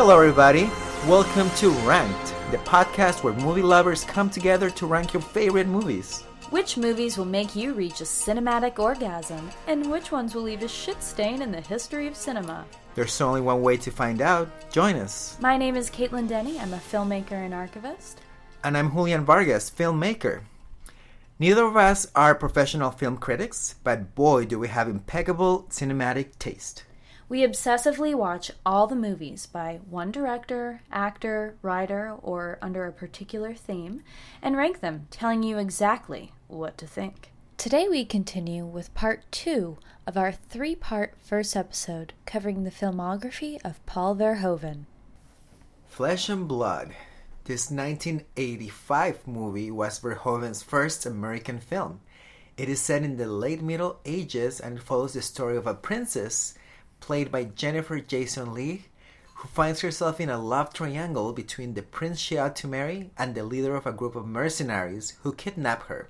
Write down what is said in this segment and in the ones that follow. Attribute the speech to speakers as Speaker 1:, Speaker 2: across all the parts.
Speaker 1: Hello, everybody. Welcome to Ranked, the podcast where movie lovers come together to rank your favorite movies.
Speaker 2: Which movies will make you reach a cinematic orgasm, and which ones will leave a shit stain in the history of cinema?
Speaker 1: There's only one way to find out. Join us.
Speaker 2: My name is Caitlin Denny. I'm a filmmaker and archivist.
Speaker 1: And I'm Julian Vargas, filmmaker. Neither of us are professional film critics, but boy, do we have impeccable cinematic taste.
Speaker 2: We obsessively watch all the movies by one director, actor, writer, or under a particular theme, and rank them, telling you exactly what to think. Today we continue with part two of our three part first episode covering the filmography of Paul Verhoeven.
Speaker 1: Flesh and Blood. This 1985 movie was Verhoeven's first American film. It is set in the late Middle Ages and follows the story of a princess played by Jennifer Jason Leigh, who finds herself in a love triangle between the prince she ought to marry and the leader of a group of mercenaries who kidnap her.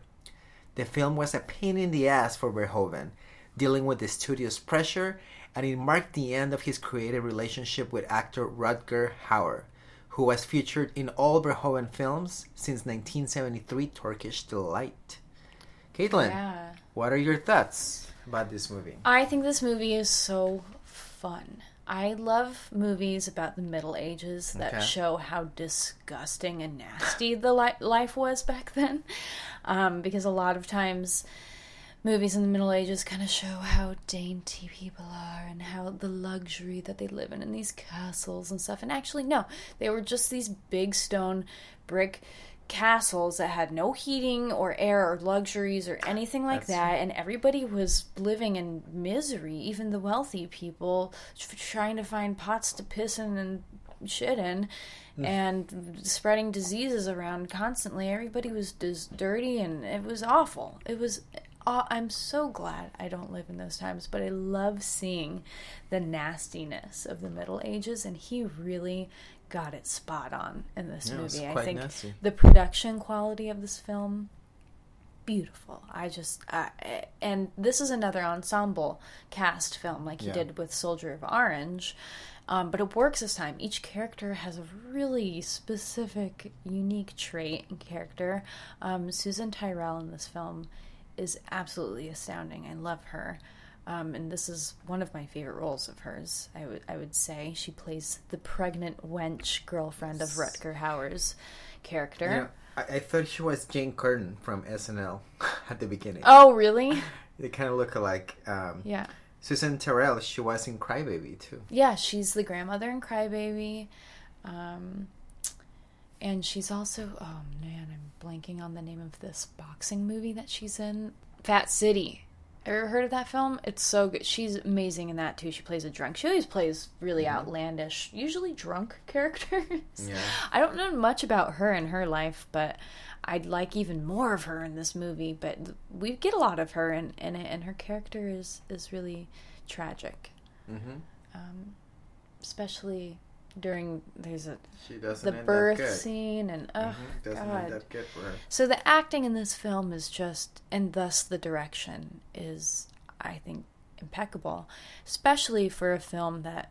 Speaker 1: The film was a pain in the ass for Verhoeven, dealing with the studio's pressure, and it marked the end of his creative relationship with actor Rutger Hauer, who was featured in all Verhoeven films since 1973 Turkish Delight. Caitlin,
Speaker 2: Yeah.
Speaker 1: what are your thoughts about this movie?
Speaker 2: I think this movie is so fun. I love movies about the Middle Ages that
Speaker 1: Okay.
Speaker 2: show how disgusting and nasty the li- life was back then. Um, because a lot of times, movies in the Middle Ages kind of show how dainty people are and how the luxury that they live in in these castles and stuff. And actually, no, they were just these big stone brick castles that had no heating or air or luxuries or anything like
Speaker 1: That's-
Speaker 2: that and everybody was living in misery even the wealthy people trying to find pots to piss in and shit in and spreading diseases around constantly. Everybody was just dirty and it was awful. It was I'm so glad I don't live in those times, but I love seeing the nastiness of the Middle Ages, and he really got it spot on in this
Speaker 1: Yeah,
Speaker 2: movie. I think
Speaker 1: nasty.
Speaker 2: the production quality of this film beautiful i just I and this is another ensemble cast film like he
Speaker 1: Yeah.
Speaker 2: did with soldier of orange um, but it works this time each character has a really specific unique trait and character um, susan tyrrell in this film is absolutely astounding i love her um, and this is one of my favorite roles of hers. I would would say she plays the pregnant wench girlfriend of Rutger Hauer's character.
Speaker 1: Yeah, I, I thought she was Jane Curtin from SNL at the beginning.
Speaker 2: Oh, really?
Speaker 1: They kind of look alike. Um,
Speaker 2: Yeah.
Speaker 1: Susan Tyrrell, she was in Crybaby too.
Speaker 2: Yeah, she's the grandmother in Crybaby. Um, and she's also, oh man, I'm blanking on the name of this boxing movie that she's in Fat City. Ever heard of that film? It's so good. She's amazing in that too. She plays a drunk. She always plays really outlandish, usually drunk characters.
Speaker 1: Yeah.
Speaker 2: I don't know much about her and her life, but I'd like even more of her in this movie. But we get a lot of her in, in it, and her character is is really tragic,
Speaker 1: Mm-hmm.
Speaker 2: um, especially during there's a
Speaker 1: She doesn't
Speaker 2: the birth scene and oh
Speaker 1: Mhm, Doesn't
Speaker 2: god.
Speaker 1: end up good for her.
Speaker 2: So the acting in this film is just, and thus the direction is, I think, impeccable, especially for a film that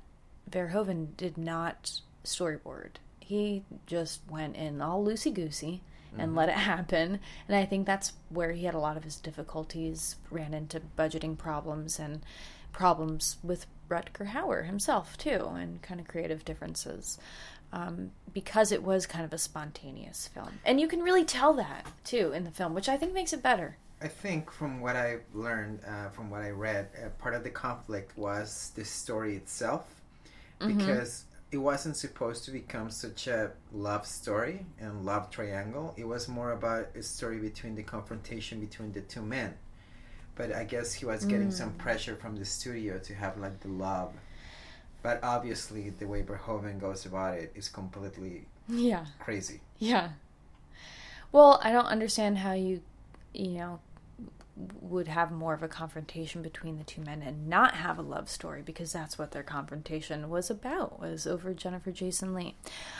Speaker 2: Verhoeven did not storyboard. He just went in all loosey goosey and let it happen. And I think that's where he had a lot of his difficulties, ran into budgeting problems and problems with Rutger Hauer himself, too, and kind of creative differences. Um, because it was kind of a spontaneous film. And you can really tell that, too, in the film, which I think makes it better.
Speaker 1: I think from what I learned, uh, from what I read, uh, part of the conflict was the story itself,
Speaker 2: Mm-hmm.
Speaker 1: because it wasn't supposed to become such a love story and love triangle. It was more about a story between the confrontation between the two men. But I guess he was getting some
Speaker 2: Mm.
Speaker 1: pressure from the studio to have like the love. But obviously, the way Verhoeven goes about it is completely
Speaker 2: Yeah.
Speaker 1: crazy.
Speaker 2: Yeah. Well, I don't understand how you, you know, would have more of a confrontation between the two men and not have a love story because that's what their confrontation was about was over Jennifer Jason Leigh.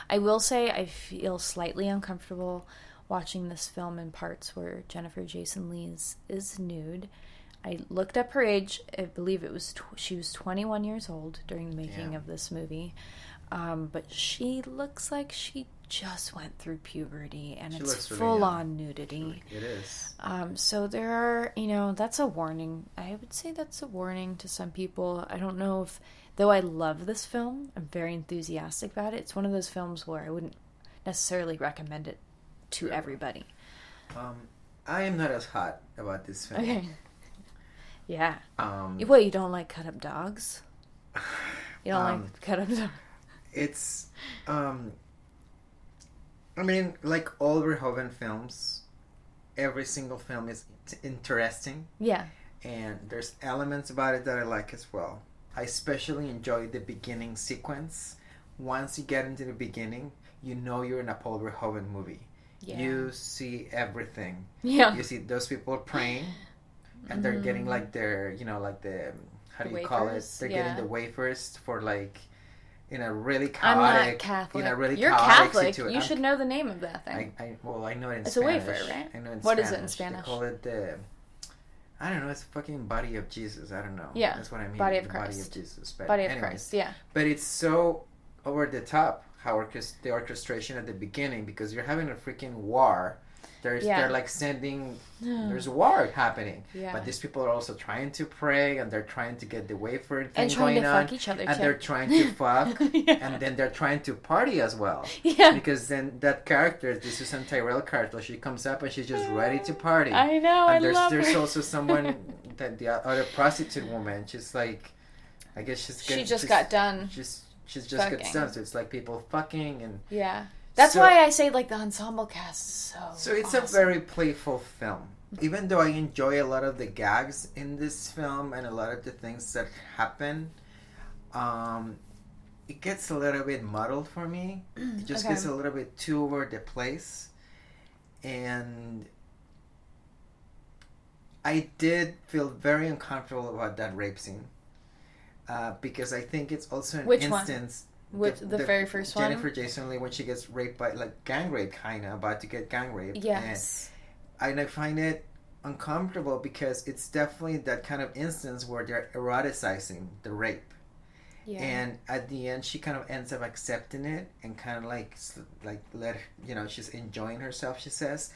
Speaker 2: I will say I feel slightly uncomfortable watching this film in parts where Jennifer Jason Leigh is, is nude. I looked up her age. I believe it was tw- she was 21 years old during the making
Speaker 1: Yeah.
Speaker 2: of this movie. Um, but she looks like she just went through puberty and
Speaker 1: She
Speaker 2: it's full on nudity.
Speaker 1: It is.
Speaker 2: Um, so there are, you know, that's a warning. I would say that's a warning to some people. I don't know if, though I love this film, I'm very enthusiastic about it. It's one of those films where I wouldn't necessarily recommend it to everybody.
Speaker 1: Um, I am not as hot about this film.
Speaker 2: Okay. Yeah.
Speaker 1: Um,
Speaker 2: What, you don't like cut up dogs? You don't
Speaker 1: Um,
Speaker 2: like cut up dogs?
Speaker 1: it's, um, I mean, like all Verhoeven films, every single film is interesting,
Speaker 2: Yeah.
Speaker 1: and there's elements about it that I like as well. I especially enjoy the beginning sequence. Once you get into the beginning, you know you're in a Paul Verhoeven movie.
Speaker 2: Yeah.
Speaker 1: You see everything.
Speaker 2: yeah.
Speaker 1: You see those people praying, and they're getting mm. like their, you know, like the um, how do.
Speaker 2: The
Speaker 1: you call it? They're
Speaker 2: Yeah.
Speaker 1: getting the wafers for like in a really chaotic.
Speaker 2: I'm not Catholic.
Speaker 1: in a really
Speaker 2: You're
Speaker 1: chaotic
Speaker 2: Catholic.
Speaker 1: situa-
Speaker 2: You should know the name of that thing.
Speaker 1: I well, I know it in
Speaker 2: It's a wafer, right?
Speaker 1: I know in
Speaker 2: What is
Speaker 1: Spanish.
Speaker 2: it in Spanish?
Speaker 1: They call it the. I don't know. It's fucking body of Jesus. I don't know.
Speaker 2: Yeah,
Speaker 1: that's what I mean.
Speaker 2: body of
Speaker 1: the Body of Jesus. But
Speaker 2: Body of
Speaker 1: anyways,
Speaker 2: Christ. Yeah.
Speaker 1: But it's so over the top how orchest- the orchestration at the beginning because you're having a freaking war. There's
Speaker 2: Yeah.
Speaker 1: they're like sending there's war happening.
Speaker 2: Yeah.
Speaker 1: But these people are also trying to pray and they're trying to get the wafer thing
Speaker 2: And trying
Speaker 1: going
Speaker 2: to
Speaker 1: on.
Speaker 2: fuck each other,
Speaker 1: and
Speaker 2: too.
Speaker 1: they're trying to fuck
Speaker 2: Yeah.
Speaker 1: and then they're trying to party as well.
Speaker 2: Yeah.
Speaker 1: Because then that character, this is Susan Tyrrell character, she comes up and she's just ready to party.
Speaker 2: I know. I
Speaker 1: and there's
Speaker 2: love
Speaker 1: there's
Speaker 2: her.
Speaker 1: also someone that the other prostitute woman. She's like, I guess she's
Speaker 2: she just
Speaker 1: she's-
Speaker 2: got done.
Speaker 1: She's she's just got done. So it's like people fucking and
Speaker 2: Yeah. That's
Speaker 1: So-
Speaker 2: why I say like the ensemble cast is so.
Speaker 1: so it's
Speaker 2: awesome.
Speaker 1: a very playful film. Even though I enjoy a lot of the gags in this film and a lot of the things that happen, um, it gets a little bit muddled for me. It just
Speaker 2: Okay.
Speaker 1: gets a little bit too over the place, and I did feel very uncomfortable about that rape scene uh, because I think it's also an
Speaker 2: Which one? Which- the very first one?
Speaker 1: Jennifer Jason Leigh when she gets raped by like gang rape, kind of about to get gang raped.
Speaker 2: Yes.
Speaker 1: and, I find it uncomfortable because it's definitely that kind of instance where they're eroticizing the rape.
Speaker 2: Yeah.
Speaker 1: And at the end, she kind of ends up accepting it and kind of like, like let her, you know, she's enjoying herself. She says,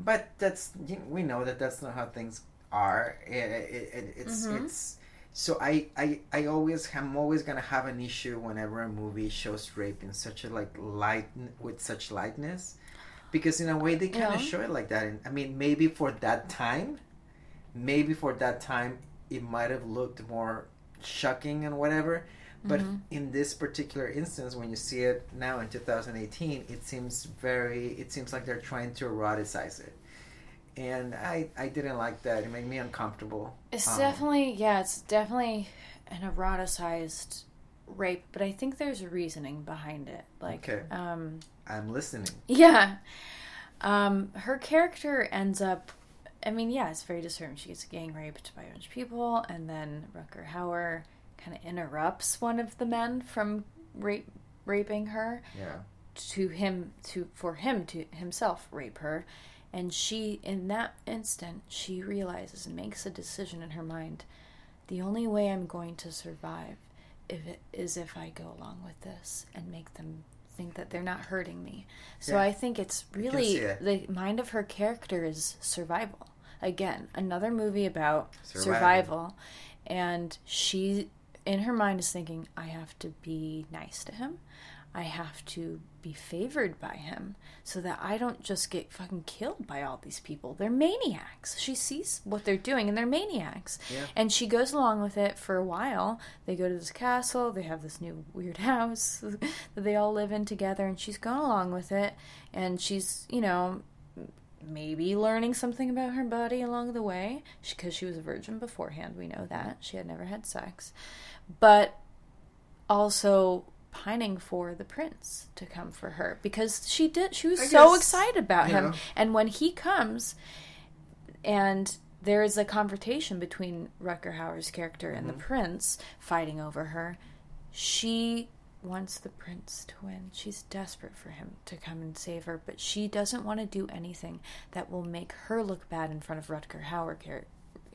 Speaker 1: but that's we know that that's not how things are. It, it, it, it's
Speaker 2: Mhm.
Speaker 1: it's so I, I I always I'm always gonna have an issue whenever a movie shows rape in such a like light with such lightness, because in a way they kind of
Speaker 2: Yeah.
Speaker 1: show it like that. And I mean, maybe for that time, maybe for that time it might have looked more shocking and whatever. But
Speaker 2: Mhm.
Speaker 1: in this particular instance, when you see it now in 2018, it seems very. It seems like they're trying to eroticize it, and I I didn't like that. It made me uncomfortable.
Speaker 2: It's
Speaker 1: Um,
Speaker 2: definitely yeah, it's definitely an eroticized rape, but I think there's a reasoning behind it. Like
Speaker 1: Okay.
Speaker 2: um
Speaker 1: I'm listening.
Speaker 2: yeah. Um her character ends up I mean, yeah, it's very disturbing. She gets gang raped by a bunch of people and then Rutger Hauer kind of interrupts one of the men from rape raping her
Speaker 1: Yeah.
Speaker 2: to him to for him to himself rape her and she in that instant she realizes and makes a decision in her mind. The only way i'm going to survive if it is if i go along with this and make them think that they're not hurting me. So
Speaker 1: Yeah.
Speaker 2: i think it's really the mind of her character is survival. Again another movie about
Speaker 1: Survival.
Speaker 2: survival. And she in her mind is thinking i have to be nice to him I have to be favored by him so that I don't just get fucking killed by all these people. They're maniacs. She sees what they're doing and they're maniacs.
Speaker 1: Yeah.
Speaker 2: And she goes along with it for a while. They go to this castle, they have this new weird house that they all live in together, and she's going along with it. And she's, you know, maybe learning something about her body along the way because she was a virgin beforehand. We know that. She had never had sex. But also pining for the prince to come for her because she did she was
Speaker 1: I
Speaker 2: so
Speaker 1: guess,
Speaker 2: excited about him
Speaker 1: know.
Speaker 2: and when he comes and there is a confrontation between Rutger Hauer's character and the
Speaker 1: Mm-hmm.
Speaker 2: prince fighting over her she wants the prince to win she's desperate for him to come and save her but she doesn't want to do anything that will make her look bad in front of Rutger Hauer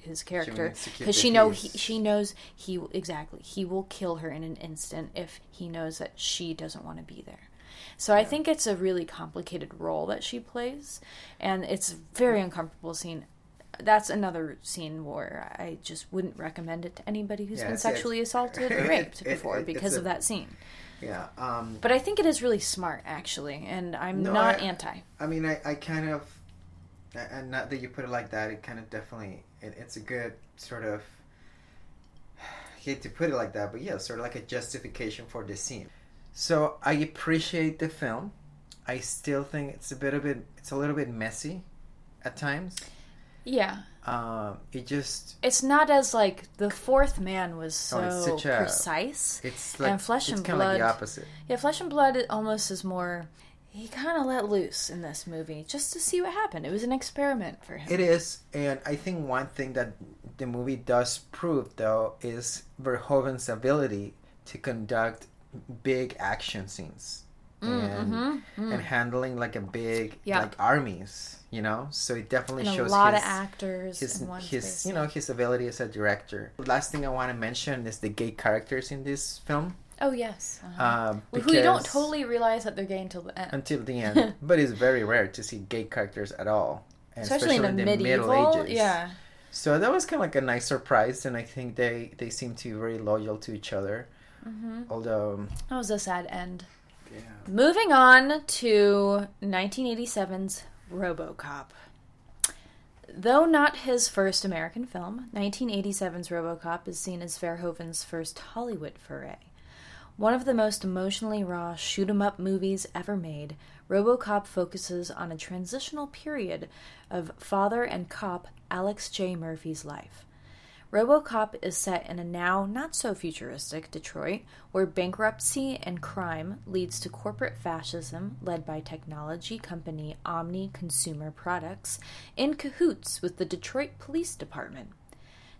Speaker 2: his character
Speaker 1: needs to keep
Speaker 2: because
Speaker 1: the
Speaker 2: she know he, she knows he exactly he will kill her in an instant if he knows that she doesn't want to be there. So I think it's a really complicated role that she plays, and it's a very uncomfortable scene. That's another scene where I just wouldn't recommend it to anybody who's
Speaker 1: Yeah,
Speaker 2: been sexually assaulted or raped
Speaker 1: it-
Speaker 2: before
Speaker 1: it-
Speaker 2: because
Speaker 1: a-
Speaker 2: of that scene.
Speaker 1: Yeah. Um,
Speaker 2: But I think it is really smart, actually, and I'm
Speaker 1: No,
Speaker 2: not
Speaker 1: I-
Speaker 2: anti.
Speaker 1: I mean, I, I kind of, and not that you put it like that, it kind of definitely, it, it's a good sort of, I hate to put it like that, but yeah, sort of like a justification for the scene. So I appreciate the film. I still think it's a bit of it, it's a little bit messy at times.
Speaker 2: Yeah,
Speaker 1: Um, it just,
Speaker 2: it's not as like the fourth man was so
Speaker 1: Oh, it's a-
Speaker 2: precise.
Speaker 1: it's like,
Speaker 2: And Flesh
Speaker 1: it's
Speaker 2: and
Speaker 1: kind of like the
Speaker 2: Blood-
Speaker 1: opposite.
Speaker 2: Yeah, Flesh and Blood almost is more. He kind of let loose in this movie just to see what happened. It was an experiment for him.
Speaker 1: It is, and I think one thing that the movie does prove, though, is Verhoeven's ability to conduct big action scenes and
Speaker 2: mhm, mm.
Speaker 1: and handling like a big
Speaker 2: Yeah.
Speaker 1: like armies, you know. So it definitely
Speaker 2: And a lot
Speaker 1: his,
Speaker 2: of actors
Speaker 1: his his
Speaker 2: space.
Speaker 1: you know his ability as a director. Last thing I want to mention is the gay characters in this film.
Speaker 2: Oh yes, uh-huh.
Speaker 1: Um,
Speaker 2: Well, who you don't totally realize that they're gay until the end.
Speaker 1: until the end, but it's very rare to see gay characters at all, and
Speaker 2: especially, in the medieval. Yeah,
Speaker 1: So that was kind of like a nice surprise, and I think they they seem to be very loyal to each other.
Speaker 2: hmm
Speaker 1: Although,
Speaker 2: that was a sad end.
Speaker 1: yeah,
Speaker 2: Moving on to 1987's RoboCop. Though not his first American film, 1987's RoboCop is seen as Verhoeven's first Hollywood foray. One of the most emotionally raw shoot 'em up movies ever made, RoboCop focuses on a transitional period of father and cop Alex J. Murphy's life. RoboCop is set in a now not so futuristic Detroit where bankruptcy and crime leads to corporate fascism led by technology company Omni Consumer Products in cahoots with the Detroit Police Department.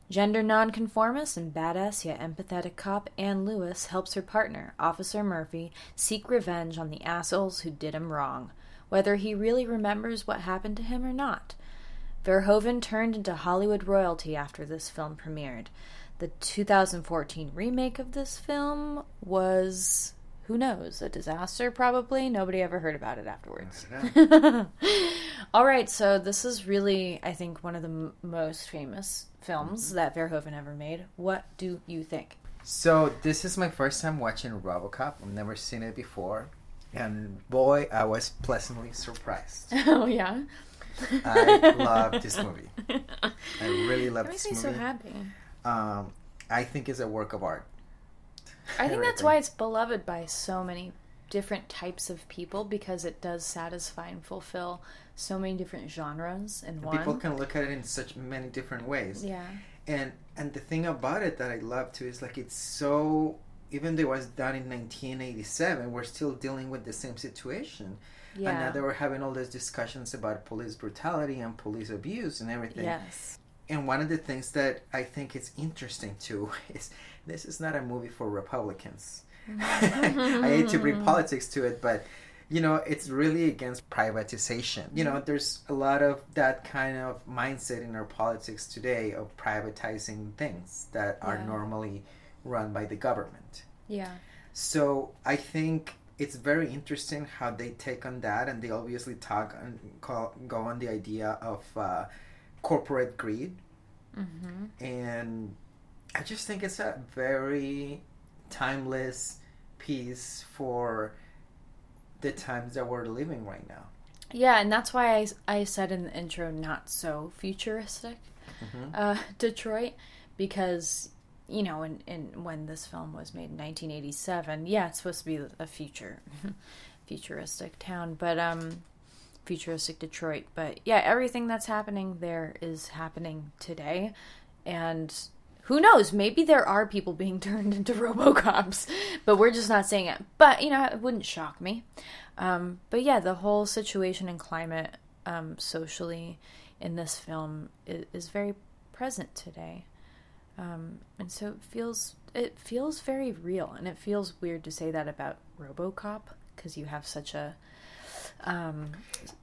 Speaker 2: Gender nonconformist and badass yet empathetic cop Ann Lewis helps her partner, Officer Murphy, seek revenge on the assholes who did him wrong, whether he really remembers what happened to him or not. Verhoeven turned into Hollywood royalty after this film premiered. The 2014 remake of this film was, who knows, a disaster probably. Nobody ever heard about it afterwards. All right, so this is really, I think, one of the m- most famous films that Verhoeven ever made. What do you think?
Speaker 1: so this is my first time watching RoboCop. I've never seen it before, and boy, I was pleasantly surprised.
Speaker 2: oh, yeah?
Speaker 1: I love this movie. I really love
Speaker 2: That makes
Speaker 1: this
Speaker 2: me so
Speaker 1: movie.
Speaker 2: happy.
Speaker 1: Um, I think it's a work of art.
Speaker 2: I think that's why it's beloved by so many different types of people because it does satisfy and fulfill so many different genres in one.
Speaker 1: People can look at it in such many different ways.
Speaker 2: yeah.
Speaker 1: and and the thing about it that I love too is like it's so even though it was done in 1987 we're still dealing with the same situation
Speaker 2: Yeah.
Speaker 1: and now that we're having all these discussions about police brutality and police abuse and everything
Speaker 2: Yes.
Speaker 1: and one of the things that I think is interesting too is this is not a movie for Republicans I hate to bring politics to it but you know it's really against privatization you know there's a lot of that kind of mindset in our politics today of privatizing things that are
Speaker 2: Yeah.
Speaker 1: normally run by the government
Speaker 2: Yeah.
Speaker 1: so i think it's very interesting how they take on that and they obviously talk and call, go on the idea of uh, corporate greed
Speaker 2: Mm-hmm.
Speaker 1: and I just think it's a very timeless piece for the times that we're living right now.
Speaker 2: Yeah, and that's why I, I said in the intro, not so futuristic
Speaker 1: Mhm.
Speaker 2: uh, Detroit, because you know, in, in when this film was made in 1987, yeah, it's supposed to be a future, futuristic town, but um, futuristic Detroit. But yeah, everything that's happening there is happening today, and who knows? Maybe there are people being turned into RoboCops, but we're just not saying it. But you know, it wouldn't shock me. Um, but yeah, the whole situation and climate um, socially in this film is, is very present today, um, and so it feels it feels very real, and it feels weird to say that about RoboCop because you have such a um,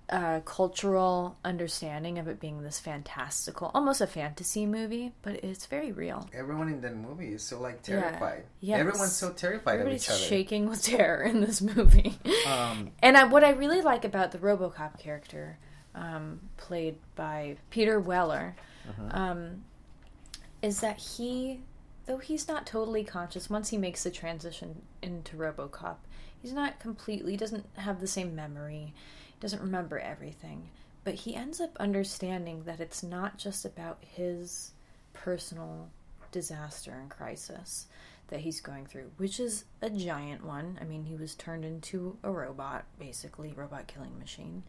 Speaker 2: uh, cultural understanding of it being this fantastical, almost a fantasy movie, but it's very real.
Speaker 1: Everyone in that movie is so like terrified.
Speaker 2: Yes.
Speaker 1: Everyone's so terrified of
Speaker 2: Everybody's
Speaker 1: each other.
Speaker 2: shaking with terror in this movie.
Speaker 1: Um,
Speaker 2: and I, what I really like about the RoboCop character, um, played by Peter Weller,
Speaker 1: Mm-hmm.
Speaker 2: um, is that he, though he's not totally conscious, once he makes the transition into RoboCop, he's not completely doesn't have the same memory, doesn't remember everything, but he ends up understanding that it's not just about his personal disaster and crisis that he's going through, which is a giant one. I mean, he was turned into a robot, basically, robot killing machine.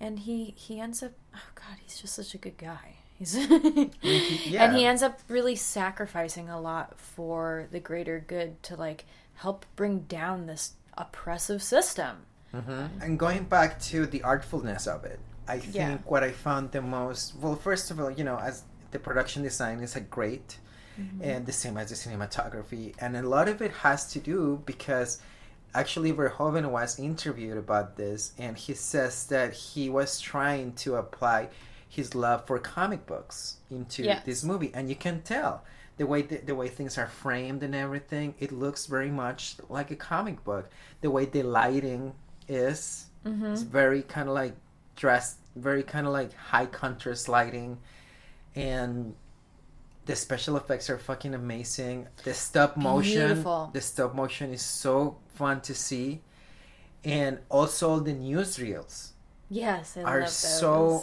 Speaker 2: And he he ends up oh god, he's just such a good guy. He's
Speaker 1: yeah.
Speaker 2: and he ends up really sacrificing a lot for the greater good to like help bring down this oppressive system. Mm-hmm.
Speaker 1: And going back to the artfulness of it, I think
Speaker 2: Yeah.
Speaker 1: what I found the most well, first of all, you know, as the production design is a great, mm-hmm. and the same as the cinematography, and a lot of it has to do because actually Verhoeven was interviewed about this, and he says that he was trying to apply his love for comic books into
Speaker 2: Yes.
Speaker 1: this movie, and you can tell the way the, the way things are framed and everything. It looks very much like a comic book. The way the lighting is, mm-hmm. it's very kind of like dressed, very kind of like high contrast lighting, and the special effects are fucking amazing. The stop motion,
Speaker 2: Beautiful.
Speaker 1: the stop motion is so fun to see, and also the newsreels
Speaker 2: Yes, I
Speaker 1: are so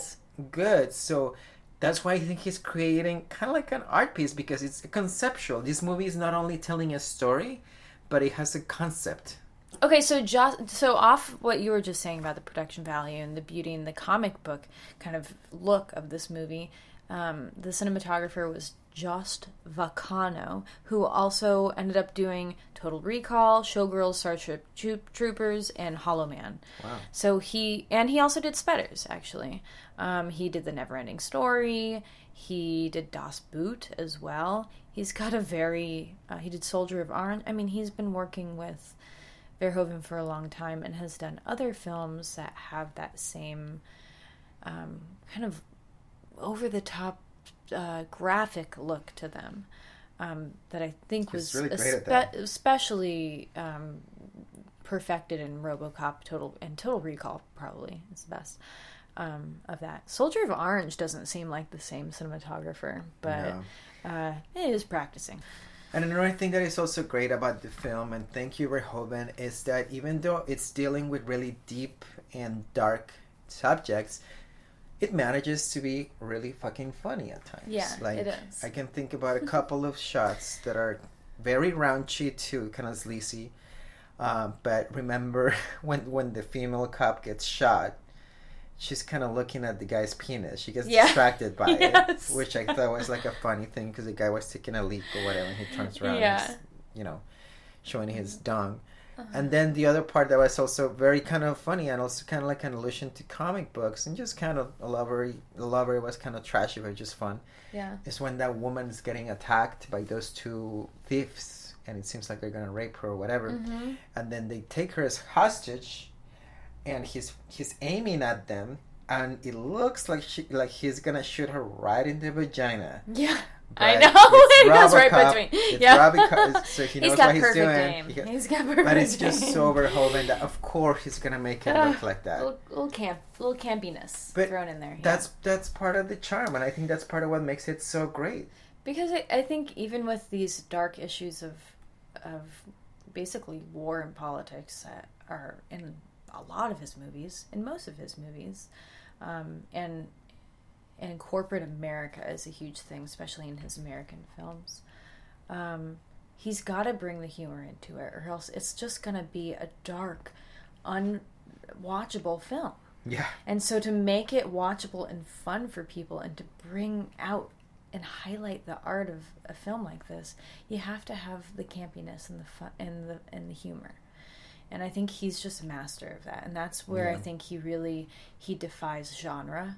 Speaker 1: good. So that's why I think he's creating kind of like an art piece because it's conceptual. This movie is not only telling a story, but it has a concept.
Speaker 2: Okay, so just so off what you were just saying about the production value and the beauty and the comic book kind of look of this movie, um, the cinematographer was Jost Vacano, who also ended up doing Total Recall, Showgirls, Starship Troop- Troopers, and Hollow Man.
Speaker 1: Wow.
Speaker 2: So he and he also did Spetters actually. Um, he did the Neverending Story. He did Das Boot as well. He's got a very uh, he did Soldier of Orange. I mean, he's been working with Verhoeven for a long time and has done other films that have that same um, kind of over the top uh, graphic look to them. Um, that I think was
Speaker 1: really
Speaker 2: espe- especially um, perfected in RoboCop, Total and Total Recall. Probably is the best um, of that. Soldier of Orange doesn't seem like the same cinematographer, but uh, it is practicing.
Speaker 1: And another thing that is also great about the film, and thank you, Verhoeven, is that even though it's dealing with really deep and dark subjects, it manages to be really fucking funny at times.
Speaker 2: Yeah,
Speaker 1: like,
Speaker 2: it is.
Speaker 1: I can think about a couple of shots that are very raunchy too, kind of sleazy. Um, but remember when when the female cop gets shot, she's kind of looking at the guy's penis. She gets
Speaker 2: Yeah.
Speaker 1: distracted by
Speaker 2: Yes.
Speaker 1: it, which I thought was like a funny thing because the guy was taking a leak or whatever, and he turns around,
Speaker 2: Yeah.
Speaker 1: and he's, you know, showing his dong.
Speaker 2: Uh-huh.
Speaker 1: And then the other part that was also very kind of funny and also kind of like an allusion to comic books and just kind of a lover, a lover was kind of trashy but just fun
Speaker 2: Yeah.
Speaker 1: is when that woman is getting attacked by those two thieves and it seems like they're gonna rape her or whatever
Speaker 2: Mm-hmm.
Speaker 1: and then they take her as hostage and he's he's aiming at them and it looks like she like he's gonna shoot her right in the vagina
Speaker 2: Yeah. I know. it goes right between.
Speaker 1: It's
Speaker 2: yeah.
Speaker 1: So he knows
Speaker 2: He's got
Speaker 1: what he's
Speaker 2: perfect
Speaker 1: doing.
Speaker 2: aim.
Speaker 1: He got-
Speaker 2: He's got perfect
Speaker 1: but it's just
Speaker 2: aim.
Speaker 1: so Verhoeven that of course he's gonna make it look like that
Speaker 2: Little, little camp, little campiness
Speaker 1: But
Speaker 2: thrown in there. yeah.
Speaker 1: that's that's part of the charm and i think that's part of what makes it so great
Speaker 2: because I, I think even with these dark issues of of basically war and politics that are in a lot of his movies, in most of his movies, um, and and corporate America is a huge thing, especially in his American films. Um, he's got to bring the humor into it, or else it's just gonna be a dark, unwatchable film.
Speaker 1: yeah
Speaker 2: And so to make it watchable and fun for people and to bring out and highlight the art of a film like this, you have to have the campiness and the fun and the and the humor. And I think he's just a master of that. And that's where I think he really he defies genre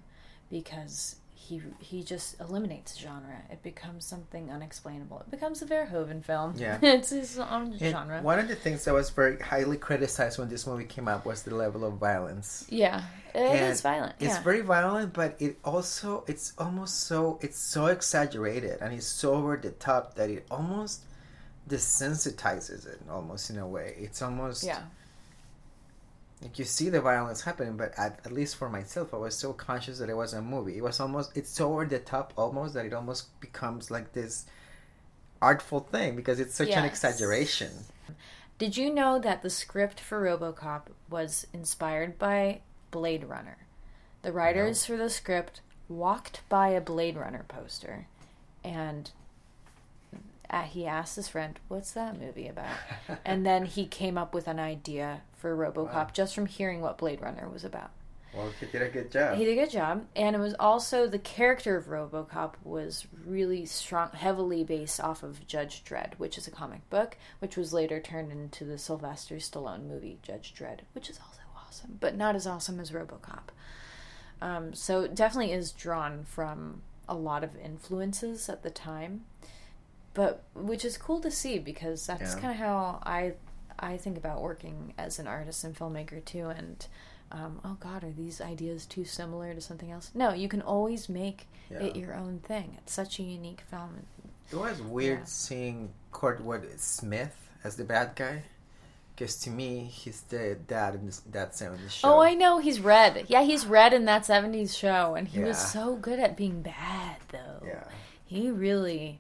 Speaker 2: because he he just eliminates genre. It becomes something unexplainable. It becomes a Verhoeven film.
Speaker 1: Yeah.
Speaker 2: it's his own genre.
Speaker 1: One of the things that was very highly criticized when this movie came out was the level of violence.
Speaker 2: yeah, it
Speaker 1: And
Speaker 2: is violent.
Speaker 1: It's
Speaker 2: yeah.
Speaker 1: very violent, but it also it's almost so it's so exaggerated and it's so over the top that it almost desensitizes it almost in a way. It's almost
Speaker 2: yeah.
Speaker 1: Like you see the violence happening, but at, at least for myself, I was so conscious that it was a movie. It was almost it's so over the top almost that it almost becomes like this artful thing because it's such an exaggeration.
Speaker 2: Did you know that the script for RoboCop was inspired by Blade Runner? The writers for the script walked by a Blade Runner poster, and uh, he asked his friend, "What's that movie about?" and then he came up with an idea for RoboCop
Speaker 1: Wow.
Speaker 2: just from hearing what Blade Runner was about.
Speaker 1: Well, he did a good job.
Speaker 2: He did a good job, and it was also the character of RoboCop was really strong, heavily based off of Judge Dredd, which is a comic book, which was later turned into the Sylvester Stallone movie Judge Dredd, which is also awesome, but not as awesome as RoboCop. Um, so it definitely is drawn from a lot of influences at the time, but which is cool to see because that's
Speaker 1: Yeah.
Speaker 2: kind of how I I think about working as an artist and filmmaker too, and um, oh god, are these ideas too similar to something else? No, you can always make it your own thing. It's such a unique film.
Speaker 1: It was weird
Speaker 2: Yeah.
Speaker 1: seeing Kurtwood Smith as the bad guy. Because to me, he's the dad in this, that 70s show.
Speaker 2: Oh, I know he's red. Yeah, he's red in that '70s show, and he was so good at being bad, though.
Speaker 1: Yeah.
Speaker 2: he really.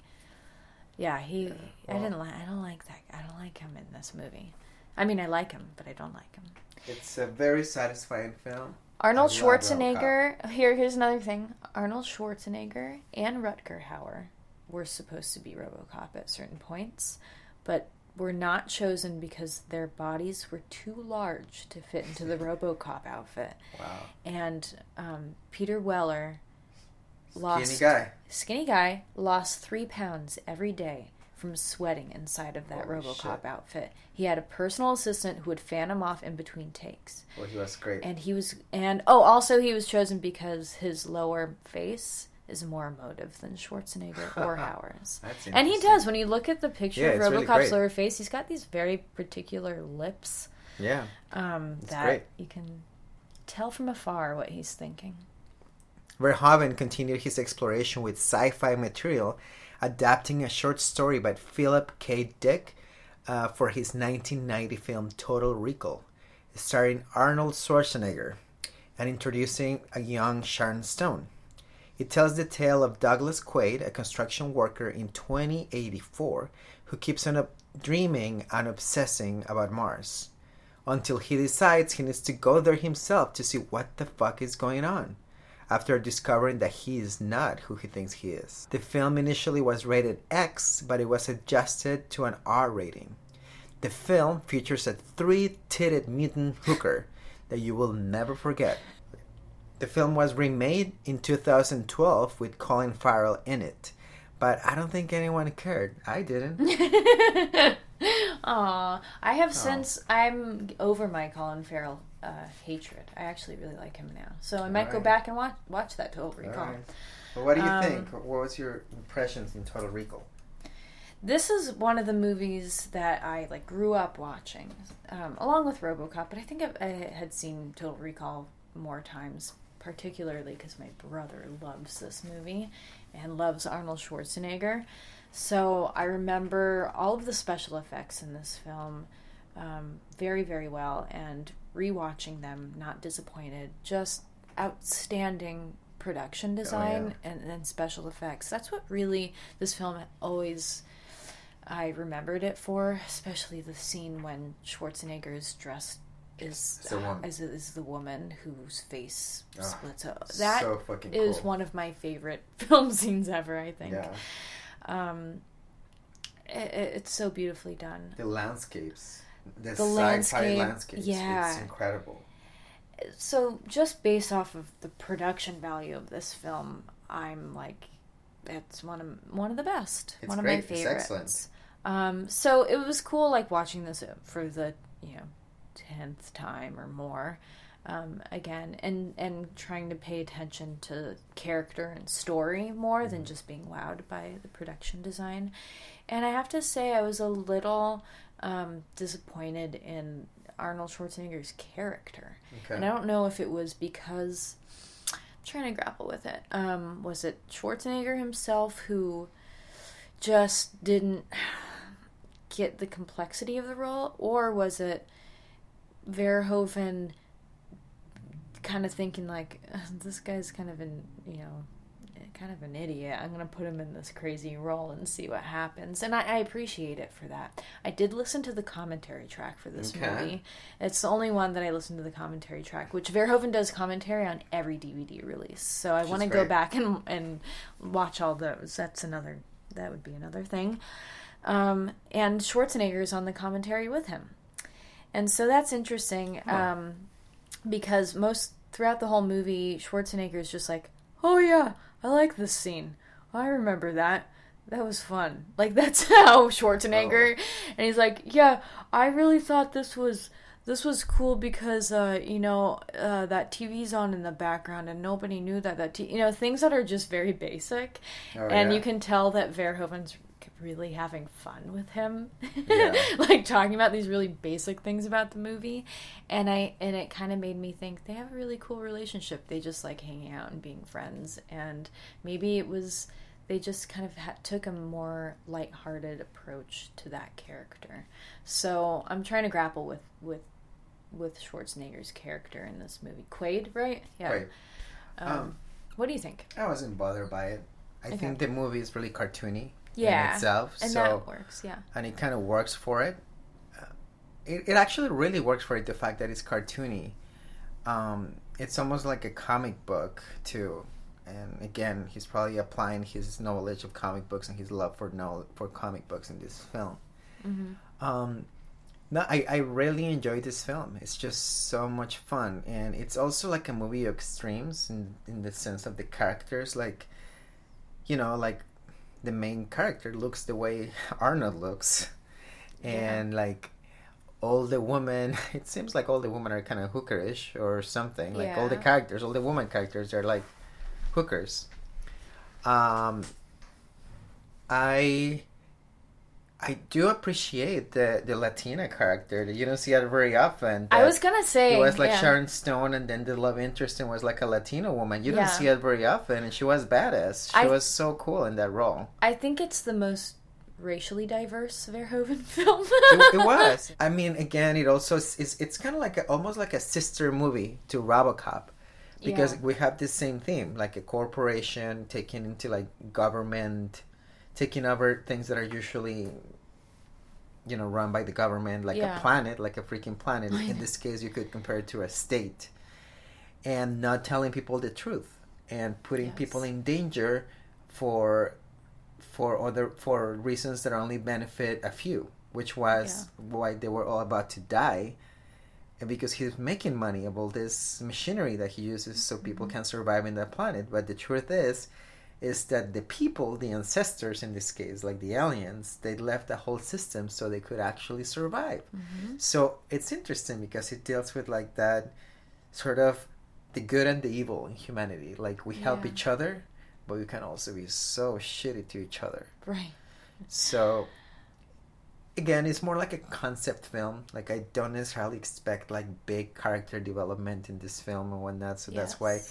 Speaker 2: Yeah, he. I
Speaker 1: well-
Speaker 2: didn't like. I don't like that. I don't like him in this movie. I mean, I like him, but I don't like him.
Speaker 1: It's a very satisfying film.
Speaker 2: Arnold Schwarzenegger. Here, here's another thing. Arnold Schwarzenegger and Rutger Hauer were supposed to be RoboCop at certain points, but were not chosen because their bodies were too large to fit into the RoboCop outfit.
Speaker 1: Wow.
Speaker 2: And um, Peter Weller lost
Speaker 1: Skinny guy.
Speaker 2: skinny guy lost three pounds every day from sweating inside of that
Speaker 1: Holy
Speaker 2: RoboCop
Speaker 1: shit.
Speaker 2: outfit. He had a personal assistant who would fan him off in between takes
Speaker 1: Well, he was great.
Speaker 2: and he was and oh also he was chosen because his lower face is more emotive than Schwarzenegger or Hauer's.
Speaker 1: That's
Speaker 2: And he does when you look at the picture
Speaker 1: Yeah,
Speaker 2: of
Speaker 1: it's really
Speaker 2: RoboCop's lower face, he's got these very particular lips
Speaker 1: Yeah.
Speaker 2: um, that
Speaker 1: great.
Speaker 2: you can tell from afar what he's thinking.
Speaker 1: Verhoeven continued his exploration with sci-fi material, adapting a short story by Philip K. Dick uh, for his 1990 film Total Recall, starring Arnold Schwarzenegger and introducing a young Sharon Stone. It tells the tale of Douglas Quaid, a construction worker in 2084, who keeps on dreaming and obsessing about Mars until he decides he needs to go there himself to see what the fuck is going on after discovering that he is not who he thinks he is. The film initially was rated X, but it was adjusted to an R rating. The film features a three titted mutant hooker that you will never forget. The film was remade in 2012 with Colin Farrell in it, but I don't think anyone cared. I didn't.
Speaker 2: Aw, I have oh. since I'm over my Colin Farrell uh, hatred. I actually really like him now, so I might go back and watch watch that Total Recall.
Speaker 1: Alright. Well, what do you
Speaker 2: Um,
Speaker 1: think? What was your impressions in Total Recall?
Speaker 2: This is one of the movies that I like grew up watching, um, along with RoboCop. But I think I've, I had seen Total Recall more times, particularly because my brother loves this movie and loves Arnold Schwarzenegger. So I remember all of the special effects in this film um, very, very well, and rewatching them, not disappointed. Just outstanding production design and, and special effects. That's what really this film always I remembered it for, especially the scene when Schwarzenegger is dressed is
Speaker 1: As a woman.
Speaker 2: as, is the woman whose face
Speaker 1: Ah,
Speaker 2: splits out. That
Speaker 1: so fucking
Speaker 2: is
Speaker 1: cool.
Speaker 2: one of my favorite film scenes ever. I think.
Speaker 1: Yeah,
Speaker 2: Um, it, it's so beautifully done.
Speaker 1: the landscapes, the,
Speaker 2: The
Speaker 1: sci-fi
Speaker 2: landscape, yeah.
Speaker 1: it's incredible.
Speaker 2: So just based off of the production value of this film, I'm like, it's one of one of the best.
Speaker 1: It's
Speaker 2: one of
Speaker 1: great.
Speaker 2: my
Speaker 1: It's
Speaker 2: favorites.
Speaker 1: excellent.
Speaker 2: Um, so it was cool, like watching this for the you know tenth time or more. um, again, and and trying to pay attention to character and story more than just being wowed by the production design. And I have to say, I was a little um, disappointed in Arnold Schwarzenegger's character,
Speaker 1: Okay.
Speaker 2: and I don't know if it was because I'm trying to grapple with it. Um, was it Schwarzenegger himself who just didn't get the complexity of the role, or was it Verhoeven kind of thinking like this guy's kind of in you know kind of an idiot. I'm gonna put him in this crazy role and see what happens. And I, I appreciate it for that. I did listen to the commentary track for this
Speaker 1: Okay.
Speaker 2: movie. It's the only one that I listened to the commentary track, which Verhoeven does commentary on every DVD release. So I want to go back and and watch all those. That's another. That would be another thing. Um, and Schwarzenegger's on the commentary with him, and so that's interesting. Um, because most throughout the whole movie, Schwarzenegger is just like, "Oh yeah, I like this scene. I remember that. That was fun." Like that's how Schwarzenegger, and he's like, "Yeah, I really thought this was." This was cool because uh, you know uh, that TV's on in the background and nobody knew that that t- you know things that are just very basic,
Speaker 1: Oh,
Speaker 2: and
Speaker 1: yeah.
Speaker 2: you can tell that Verhoeven's really having fun with him.
Speaker 1: Yeah.
Speaker 2: like talking about these really basic things about the movie. And i and it kind of made me think they have a really cool relationship. They just like hanging out and being friends. And maybe it was they just kind of ha- took a more lighthearted approach to that character. So i'm trying to grapple with with with schwarzenegger's character in this movie. Quaid right? Yeah.
Speaker 1: Right.
Speaker 2: um,
Speaker 1: Um,
Speaker 2: what do you think?
Speaker 1: I wasn't bothered by it. I
Speaker 2: Okay.
Speaker 1: think the movie is really cartoony
Speaker 2: yeah
Speaker 1: in itself.
Speaker 2: and
Speaker 1: so
Speaker 2: that works yeah
Speaker 1: and it kind of works for it. Uh, It, it actually really works for it. The fact that it's cartoony, um, it's almost like a comic book too. And again, he's probably applying his knowledge of comic books and his love for know for comic books in this film.
Speaker 2: hmm
Speaker 1: Um, no, I, I really enjoyed this film. It's just so much fun, and it's also like a movie of extremes in in the sense of the characters. Like, you know, like the main character looks the way Arnold looks, and like all the women. It seems like all the women are kind of hookerish or something. Like all the characters, all the woman characters are like hookers. Um, I I do appreciate the the Latina character. You don't see that very often.
Speaker 2: i was gonna say
Speaker 1: it was like
Speaker 2: yeah.
Speaker 1: Sharon Stone, and then the love interest was like a Latino woman. You don't see it very often, and she was badass. She
Speaker 2: I-
Speaker 1: was so cool in that role.
Speaker 2: I think it's the most racially diverse Verhoeven film.
Speaker 1: It, it was. I mean, again, it also is. It's, it's kind of like a, almost like a sister movie to RoboCop, because
Speaker 2: Yeah.
Speaker 1: we have the same theme, like a corporation taken into like government, taking over things that are usually, you know, run by the government, like
Speaker 2: Yeah.
Speaker 1: a planet, like a freaking planet. In this case, you could compare it to a state, and not telling people the truth and putting
Speaker 2: Yes.
Speaker 1: people in danger for for other for reasons that only benefit a few, which was why they were all about to die, and because he's making money of all this machinery that he uses so people
Speaker 2: Mm-hmm.
Speaker 1: can survive in that planet. But the truth is, is that the people, the ancestors in this case, like the aliens, they left the whole system so they could actually survive.
Speaker 2: Mhm.
Speaker 1: So it's interesting because it deals with like that sort of the good and the evil in humanity. Like we help
Speaker 2: Yeah.
Speaker 1: each other, but we can also be so shitty to each other.
Speaker 2: Right.
Speaker 1: So again, it's more like a concept film. Like I don't necessarily expect like big character development in this film and whatnot. So that's why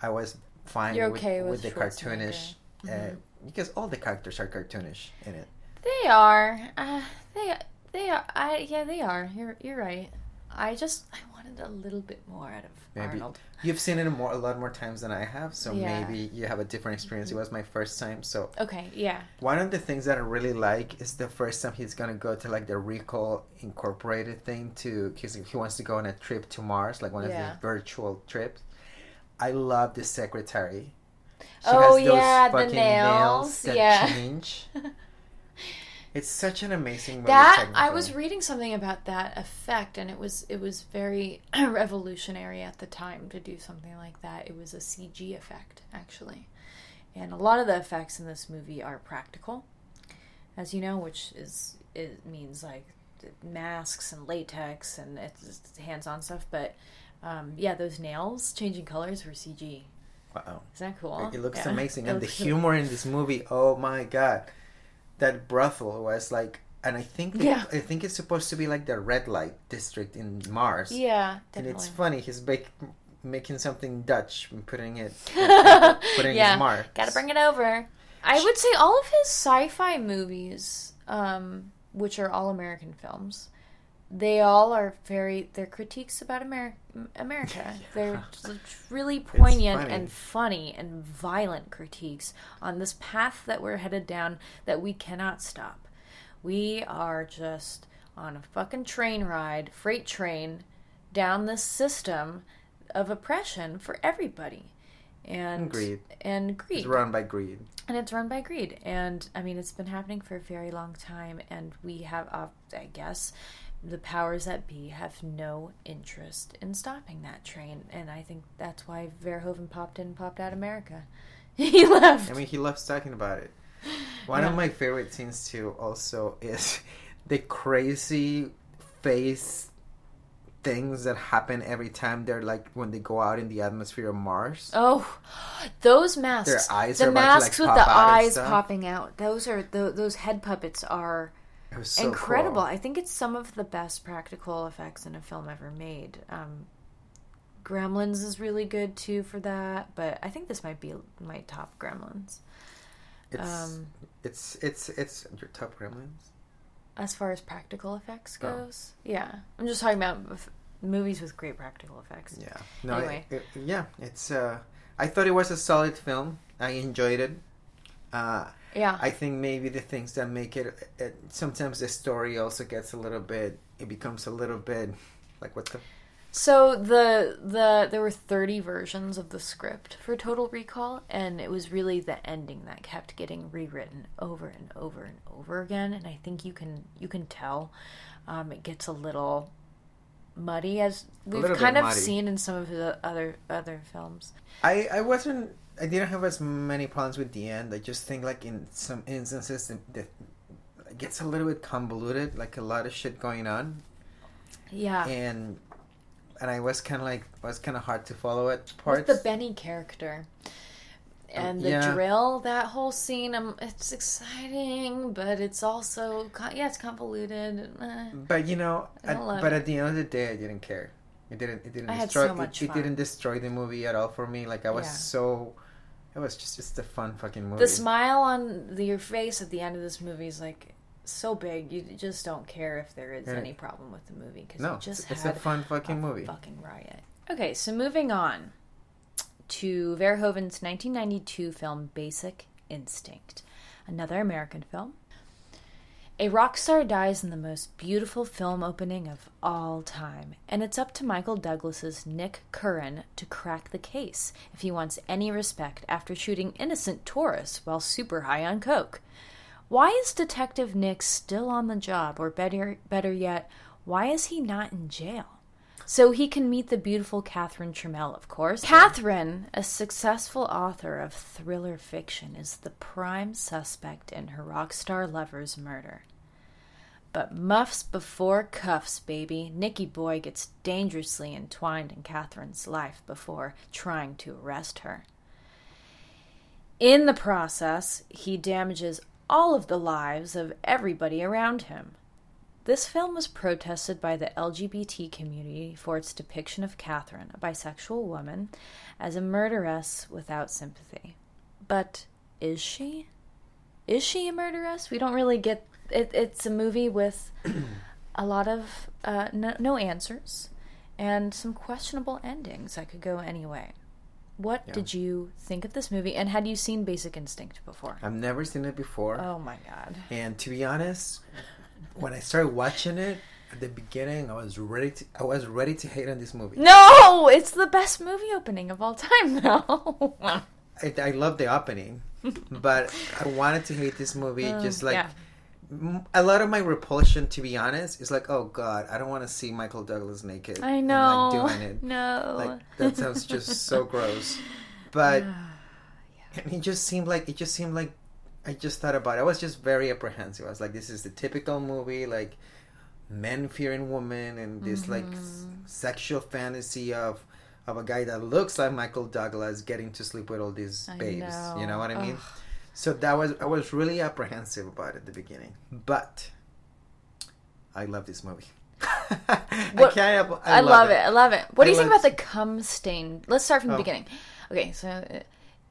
Speaker 1: I was fine
Speaker 2: You're
Speaker 1: with,
Speaker 2: okay with
Speaker 1: the cartoonish.
Speaker 2: Schwarzenegger.
Speaker 1: Uh, because all the characters are cartoonish in it.
Speaker 2: They are. Uh, they they are. I yeah, they are. You're you're right. I just I wanted a little bit more out of
Speaker 1: Maybe
Speaker 2: Arnold.
Speaker 1: you've seen it more, a lot more times than I have, so
Speaker 2: Yeah.
Speaker 1: maybe you have a different experience. It was my first time, so
Speaker 2: Okay. Yeah.
Speaker 1: One of the things that I really like is the first time he's gonna go to like the Recall Incorporated thing to because he wants to go on a trip to Mars, like one of
Speaker 2: Yeah.
Speaker 1: these virtual trips. I love the secretary. She
Speaker 2: Oh,
Speaker 1: has those
Speaker 2: yeah, the nails,
Speaker 1: that
Speaker 2: yeah.
Speaker 1: change. It's such an amazing movie.
Speaker 2: that I was reading something about that effect, and it was it was very revolutionary at the time to do something like that. It was a CG effect actually, and a lot of the effects in this movie are practical, as you know, which is it means like masks and latex and it's hands on stuff. But Um, yeah, those nails changing colors were CG.
Speaker 1: Wow.
Speaker 2: Isn't that cool?
Speaker 1: It, it looks
Speaker 2: Yeah.
Speaker 1: amazing,
Speaker 2: It
Speaker 1: and the humor in this movie. Oh my god, that brothel was like, and I think they-
Speaker 2: Yeah.
Speaker 1: I think it's supposed to be like the red light district in Mars.
Speaker 2: Yeah, Definitely.
Speaker 1: and it's funny. He's bake, making something Dutch and putting it, putting
Speaker 2: yeah,
Speaker 1: his mark.
Speaker 2: gotta bring it over. I would say all of his sci-fi movies, um, which are all American films, they all are very. They're critiques about America. America. They're really poignant
Speaker 1: funny.
Speaker 2: and funny and violent critiques on this path that we're headed down that we cannot stop. We are just on a fucking train ride, freight train, down this system of oppression for everybody. And
Speaker 1: And greed.
Speaker 2: And greed.
Speaker 1: It's run by greed.
Speaker 2: And it's run by greed. And I mean, it's been happening for a very long time. And we have, uh, I guess, the powers that be have no interest in stopping that train. And I think that's why Verhoeven popped in and popped out America. he left.
Speaker 1: I mean, he loves talking about it. One
Speaker 2: Yeah.
Speaker 1: of my favorite scenes too, also, is the crazy face things that happen every time they're like when they go out in the atmosphere of Mars.
Speaker 2: Oh, those masks!
Speaker 1: Their eyes
Speaker 2: the
Speaker 1: to, like,
Speaker 2: masks with the eyes popping out. Those are th- those head puppets are
Speaker 1: It was so
Speaker 2: incredible.
Speaker 1: cool.
Speaker 2: I think it's some of the best practical effects in a film ever made. Um, Gremlins is really good too for that, but I think this might be my top Gremlins
Speaker 1: It's,
Speaker 2: um,
Speaker 1: it's it's it's your top gremlins.
Speaker 2: as far as practical effects
Speaker 1: Oh.
Speaker 2: goes. Yeah, I'm just talking about f- movies with great practical effects.
Speaker 1: Yeah. No.
Speaker 2: Anyway.
Speaker 1: it- it- yeah. It's. uh I thought it was a solid film. I enjoyed it. Uh,
Speaker 2: Yeah,
Speaker 1: I think maybe the things that make it, it sometimes the story also gets a little bit it becomes a little bit like what the
Speaker 2: So the the there were 30 versions of the script for Total Recall and it was really the ending that kept getting rewritten over and over and over again and I think you can you can tell um, it gets a little muddy as we've kind of
Speaker 1: muddy.
Speaker 2: seen in some of the other other films.
Speaker 1: I I wasn't I didn't have as many problems with the end. I just think like in some instances the it gets a little bit convoluted, like a lot of shit going on,
Speaker 2: Yeah.
Speaker 1: and and I was kind of like was kind of hard to follow
Speaker 2: With
Speaker 1: parts.
Speaker 2: the Benny character. And the
Speaker 1: yeah.
Speaker 2: drill, that whole scene, um, it's exciting, but it's also, con- yeah, it's convoluted. eh.
Speaker 1: But you know, at, but
Speaker 2: it.
Speaker 1: at the end of the day, I didn't care. It didn't. It didn't
Speaker 2: I had
Speaker 1: destroy.
Speaker 2: so much
Speaker 1: it, it didn't destroy the movie at all for me. Like I was
Speaker 2: Yeah.
Speaker 1: so. It was just just a fun fucking movie.
Speaker 2: The smile on the, your face at the end of this movie is like so big, you just don't care if there is
Speaker 1: Yeah.
Speaker 2: any problem with the movie because
Speaker 1: no,
Speaker 2: you just
Speaker 1: it's, it's a fun fucking
Speaker 2: a
Speaker 1: movie.
Speaker 2: fucking riot. Okay, so moving on to Verhoeven's 1992 film Basic Instinct, another American film. A rock star dies in the most beautiful film opening of all time, and it's up to Michael Douglas's Nick Curran to crack the case if he wants any respect after shooting innocent tourists while super high on coke. Why is Detective Nick still on the job, or better, better yet, why is he not in jail? So he can meet the beautiful Catherine Trammell, of course. Catherine, a successful author of thriller fiction, is the prime suspect in her rock star lover's murder. But muffs before cuffs, baby. Nicky Boy gets dangerously entwined in Catherine's life before trying to arrest her. In the process, he damages all of the lives of everybody around him. This film was protested by the LGBT community for its depiction of Catherine, a bisexual woman, as a murderess without sympathy. But is she? Is she a murderess? We don't really get. It, it's a movie with a lot of uh, no, no answers and some questionable endings that could go anyway. What
Speaker 1: Yeah.
Speaker 2: did you think of this movie? And had you seen Basic Instinct before?
Speaker 1: I've never seen it before,
Speaker 2: Oh my god.
Speaker 1: and to be honest, when I started watching it at the beginning, I was ready to. I was ready to hate on this movie.
Speaker 2: No, it's the best movie opening of all time, though.
Speaker 1: I, I love the opening, but I wanted to hate this movie.
Speaker 2: Uh,
Speaker 1: just like
Speaker 2: yeah.
Speaker 1: a lot of my repulsion, to be honest, is like, oh god, I don't want to see Michael Douglas naked.
Speaker 2: I
Speaker 1: and,
Speaker 2: know.
Speaker 1: like, doing it.
Speaker 2: No.
Speaker 1: Like that sounds just so gross. But and it just seemed like it just seemed like I just thought about it. I was just very apprehensive. I was like, this is the typical movie, like men fearing women and this like
Speaker 2: Mm-hmm.
Speaker 1: s- sexual fantasy of of a guy that looks like Michael Douglas getting to sleep with all these
Speaker 2: I
Speaker 1: babes. You know
Speaker 2: know.
Speaker 1: what I mean?
Speaker 2: Ugh.
Speaker 1: So that was I was really apprehensive about it at the beginning, but I love this movie. I
Speaker 2: What-
Speaker 1: can't. help-
Speaker 2: I, love it. I love it. What do you think
Speaker 1: love-
Speaker 2: about the cum stain? Let's start from the
Speaker 1: Oh.
Speaker 2: beginning. Okay, so uh,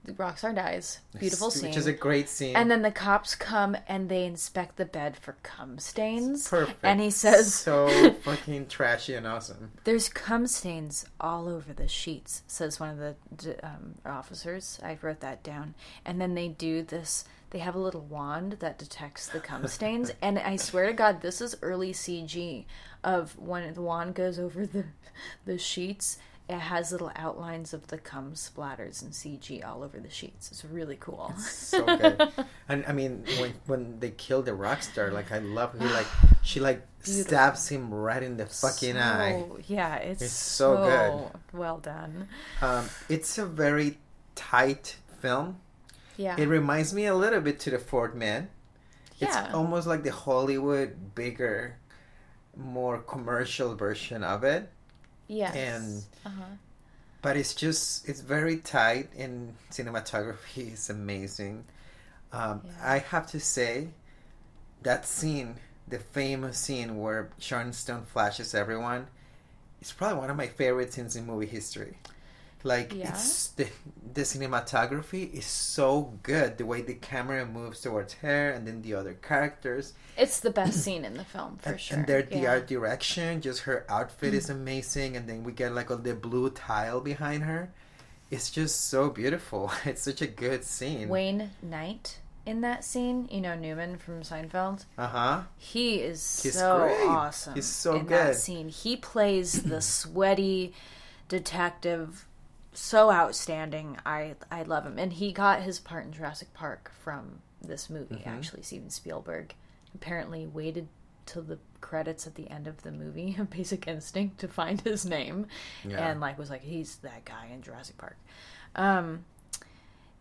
Speaker 2: Rockstar dies. Beautiful scene.
Speaker 1: which is a great scene.
Speaker 2: and then the cops come and they inspect the bed for cum stains.
Speaker 1: perfect.
Speaker 2: And he says,
Speaker 1: so fucking trashy and awesome.
Speaker 2: There's cum stains all over the sheets, says one of the um, officers. I wrote that down. And then they do this, they have a little wand that detects the cum stains. and I swear to God, this is early CG of when the wand goes over the, the sheets. It has little outlines of the cum splatters and CG all over the sheets. It's really cool.
Speaker 1: so good. And I mean, when when they kill the rock star, like I love he like she like
Speaker 2: Beautiful.
Speaker 1: stabs him right in the fucking eye.
Speaker 2: Yeah, it's,
Speaker 1: It's so
Speaker 2: so, well done.
Speaker 1: Um, it's a very tight film.
Speaker 2: Yeah.
Speaker 1: It reminds me a little bit to the Fourth Man. It's
Speaker 2: Yeah.
Speaker 1: almost like the Hollywood bigger, more commercial version of it.
Speaker 2: Yes.
Speaker 1: and-
Speaker 2: uh-huh.
Speaker 1: But it's just it's very tight and cinematography is amazing. Um,
Speaker 2: Yeah.
Speaker 1: I have to say that scene, the famous scene where Sharon Stone flashes everyone, it's probably one of my favorite scenes in movie history. Like
Speaker 2: Yeah?
Speaker 1: it's the the cinematography is so good. The way the camera moves towards her and then the other characters.
Speaker 2: It's the best scene in the film for
Speaker 1: and,
Speaker 2: sure.
Speaker 1: and their the
Speaker 2: yeah.
Speaker 1: art direction, just her outfit is amazing, and then we get like all the blue tile behind her. It's just so beautiful. It's such a good scene.
Speaker 2: Wayne Knight in that scene, you know Newman from Seinfeld.
Speaker 1: Uh huh.
Speaker 2: He is
Speaker 1: He's
Speaker 2: so
Speaker 1: great.
Speaker 2: awesome.
Speaker 1: He's so
Speaker 2: in
Speaker 1: good.
Speaker 2: that scene. He plays the sweaty detective so outstanding. I I love him, and he got his part in Jurassic Park from this movie.
Speaker 1: Mm-hmm.
Speaker 2: Actually, Steven Spielberg apparently waited till the credits at the end of the movie Basic Instinct to find his name,
Speaker 1: Yeah.
Speaker 2: and like was like he's that guy in Jurassic Park. Um,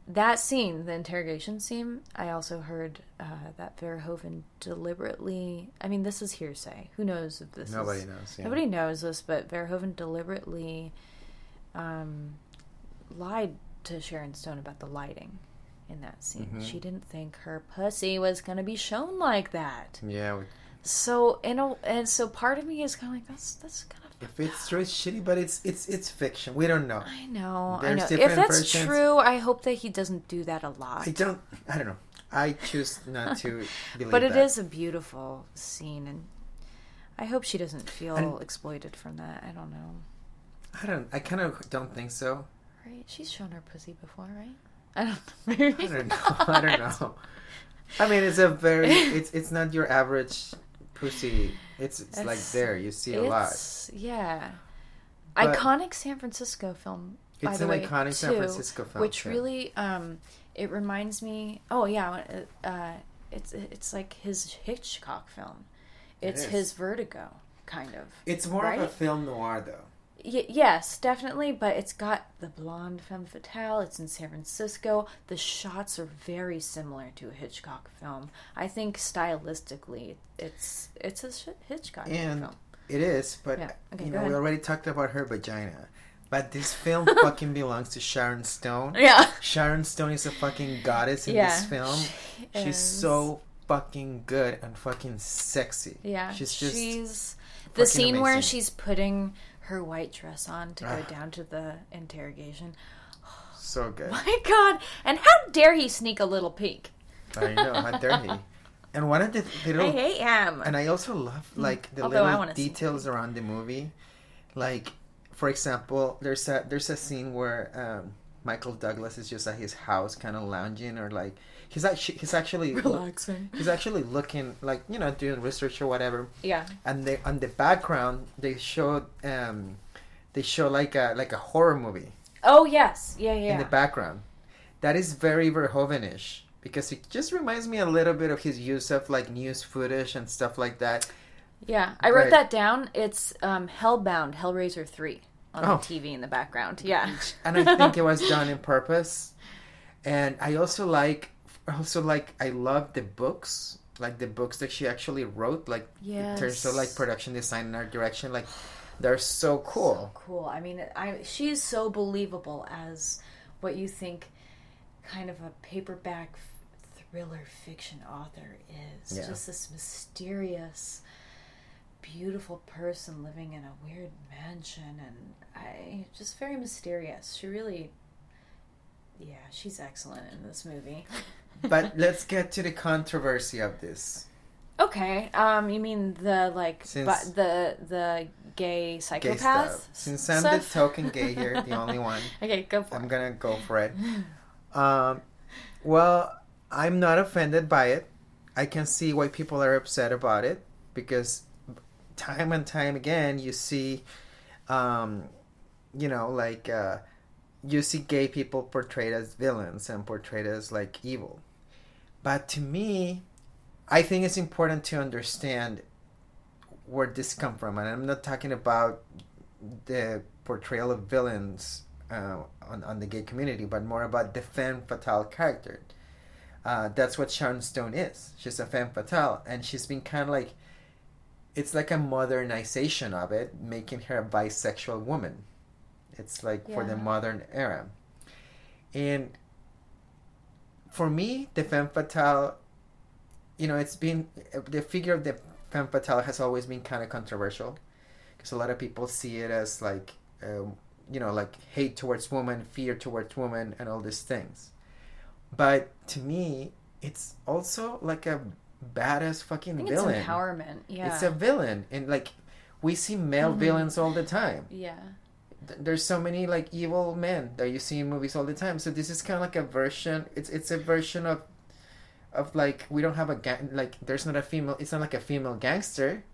Speaker 2: that scene, the interrogation scene, I also heard uh, that Verhoeven deliberately. I mean, this is hearsay. Who knows if this?
Speaker 1: Nobody
Speaker 2: is,
Speaker 1: knows. Yeah.
Speaker 2: Nobody knows this, but Verhoeven deliberately um, lied to Sharon Stone about the lighting in that scene.
Speaker 1: Mhm.
Speaker 2: She didn't think her pussy was going to be shown like that.
Speaker 1: Yeah. we-
Speaker 2: So, in a, and so part of me is kind of like that's that's kind of.
Speaker 1: If it's true, it's shitty, but it's it's it's fiction. We don't know.
Speaker 2: I know, I
Speaker 1: There's
Speaker 2: know. If that's
Speaker 1: versions.
Speaker 2: true, I hope that he doesn't do that a lot.
Speaker 1: I don't. I don't know. I choose not to believe
Speaker 2: but it
Speaker 1: that.
Speaker 2: is a beautiful scene, and I hope she doesn't feel
Speaker 1: And-
Speaker 2: exploited from that. I don't know.
Speaker 1: I don't. I kind of don't think so.
Speaker 2: Right? She's shown her pussy before, right? I don't know.
Speaker 1: I don't know. I don't know. I mean, it's a very. It's it's not your average pussy. It's it's like there. You see a lot.
Speaker 2: Yeah.
Speaker 1: But-
Speaker 2: iconic San Francisco film. By
Speaker 1: It's
Speaker 2: the
Speaker 1: an
Speaker 2: way,
Speaker 1: iconic San Francisco film,
Speaker 2: which
Speaker 1: yeah.
Speaker 2: really um, it reminds me. Oh yeah, uh, it's it's like his Hitchcock film. It's
Speaker 1: is.
Speaker 2: his Vertigo kind of.
Speaker 1: It's more of a film noir, though.
Speaker 2: Y- yes, definitely, but it's got the blonde femme fatale. It's in San Francisco. The shots are very similar to a Hitchcock film. I think stylistically, it's it's a Hitchcock
Speaker 1: And
Speaker 2: film.
Speaker 1: it is, but
Speaker 2: Yeah. Okay,
Speaker 1: you know, we already talked about her vagina. But this film fucking belongs to Sharon Stone.
Speaker 2: Yeah,
Speaker 1: Sharon Stone is a fucking goddess in
Speaker 2: yeah.
Speaker 1: this film.
Speaker 2: she
Speaker 1: She's so fucking good and fucking sexy.
Speaker 2: Yeah,
Speaker 1: she's just
Speaker 2: she's the scene where she's putting her white dress on to go
Speaker 1: Ah.
Speaker 2: down to the interrogation.
Speaker 1: so good.
Speaker 2: My God! And how dare he sneak a little peek?
Speaker 1: I know, how dare he? And one of the little
Speaker 2: I hate him.
Speaker 1: And I also love like the
Speaker 2: Although
Speaker 1: little details around the movie. Like, for example, there's a there's a scene where um, Michael Douglas is just at his house, kind of lounging, or like he's actually he's actually
Speaker 2: Relaxing.
Speaker 1: he's actually looking like you know doing research or whatever.
Speaker 2: Yeah.
Speaker 1: And they on the background they showed um, they show like a like a horror movie
Speaker 2: Oh yes. Yeah. Yeah.
Speaker 1: in the background. That is very Verhoeven-ish because it just reminds me a little bit of his use of like news footage and stuff like that.
Speaker 2: Yeah, I wrote
Speaker 1: Right.
Speaker 2: that down. It's um, Hellbound, Hellraiser 3 on
Speaker 1: Oh.
Speaker 2: the TV in the background. Yeah.
Speaker 1: and I think it was done in purpose. And I also like, Oh, also like, I love the books like the books that she actually wrote, like in terms of like production design and art direction, like they're so cool.
Speaker 2: So cool. I mean, I she's so believable as what you think kind of a paperback thriller fiction author is.
Speaker 1: Yeah.
Speaker 2: Just this mysterious, beautiful person living in a weird mansion, and I just very mysterious. She really, yeah, she's excellent in this movie.
Speaker 1: but let's get to the controversy of this.
Speaker 2: Okay, um, you mean the like,
Speaker 1: Since-
Speaker 2: but the the gay
Speaker 1: Gay
Speaker 2: psychopath?
Speaker 1: stuff. Since I'm
Speaker 2: stuff?
Speaker 1: the token gay here, the only one,
Speaker 2: Okay, go for it.
Speaker 1: I'm gonna go for it. Um, well, I'm not offended by it. I can see why people are upset about it because time and time again you see, um, you know, like uh, you see gay people portrayed as villains and portrayed as like evil. But to me, I think it's important to understand where this come from, and I'm not talking about the portrayal of villains uh, on, on the gay community, but more about the femme fatale character. Uh, that's what Sharon Stone is. She's a femme fatale, and she's been kind of like, it's like a modernization of it, making her a bisexual woman. It's like for the modern era. And for me, the femme fatale, you know, it's been, the figure of the femme fatale has always been kind of controversial because a lot of people see it as like, um, you know, like hate towards women, fear towards women, and all these things. But to me, it's also like a badass fucking villain.
Speaker 2: it's empowerment. Yeah.
Speaker 1: It's a villain, and like we see male
Speaker 2: Mhm.
Speaker 1: villains all the time.
Speaker 2: yeah.
Speaker 1: Th- There's so many like evil men that you see in movies all the time. So this is kind of like a version. It's it's a version of of like we don't have a gang like there's not a female. It's not like a female gangster.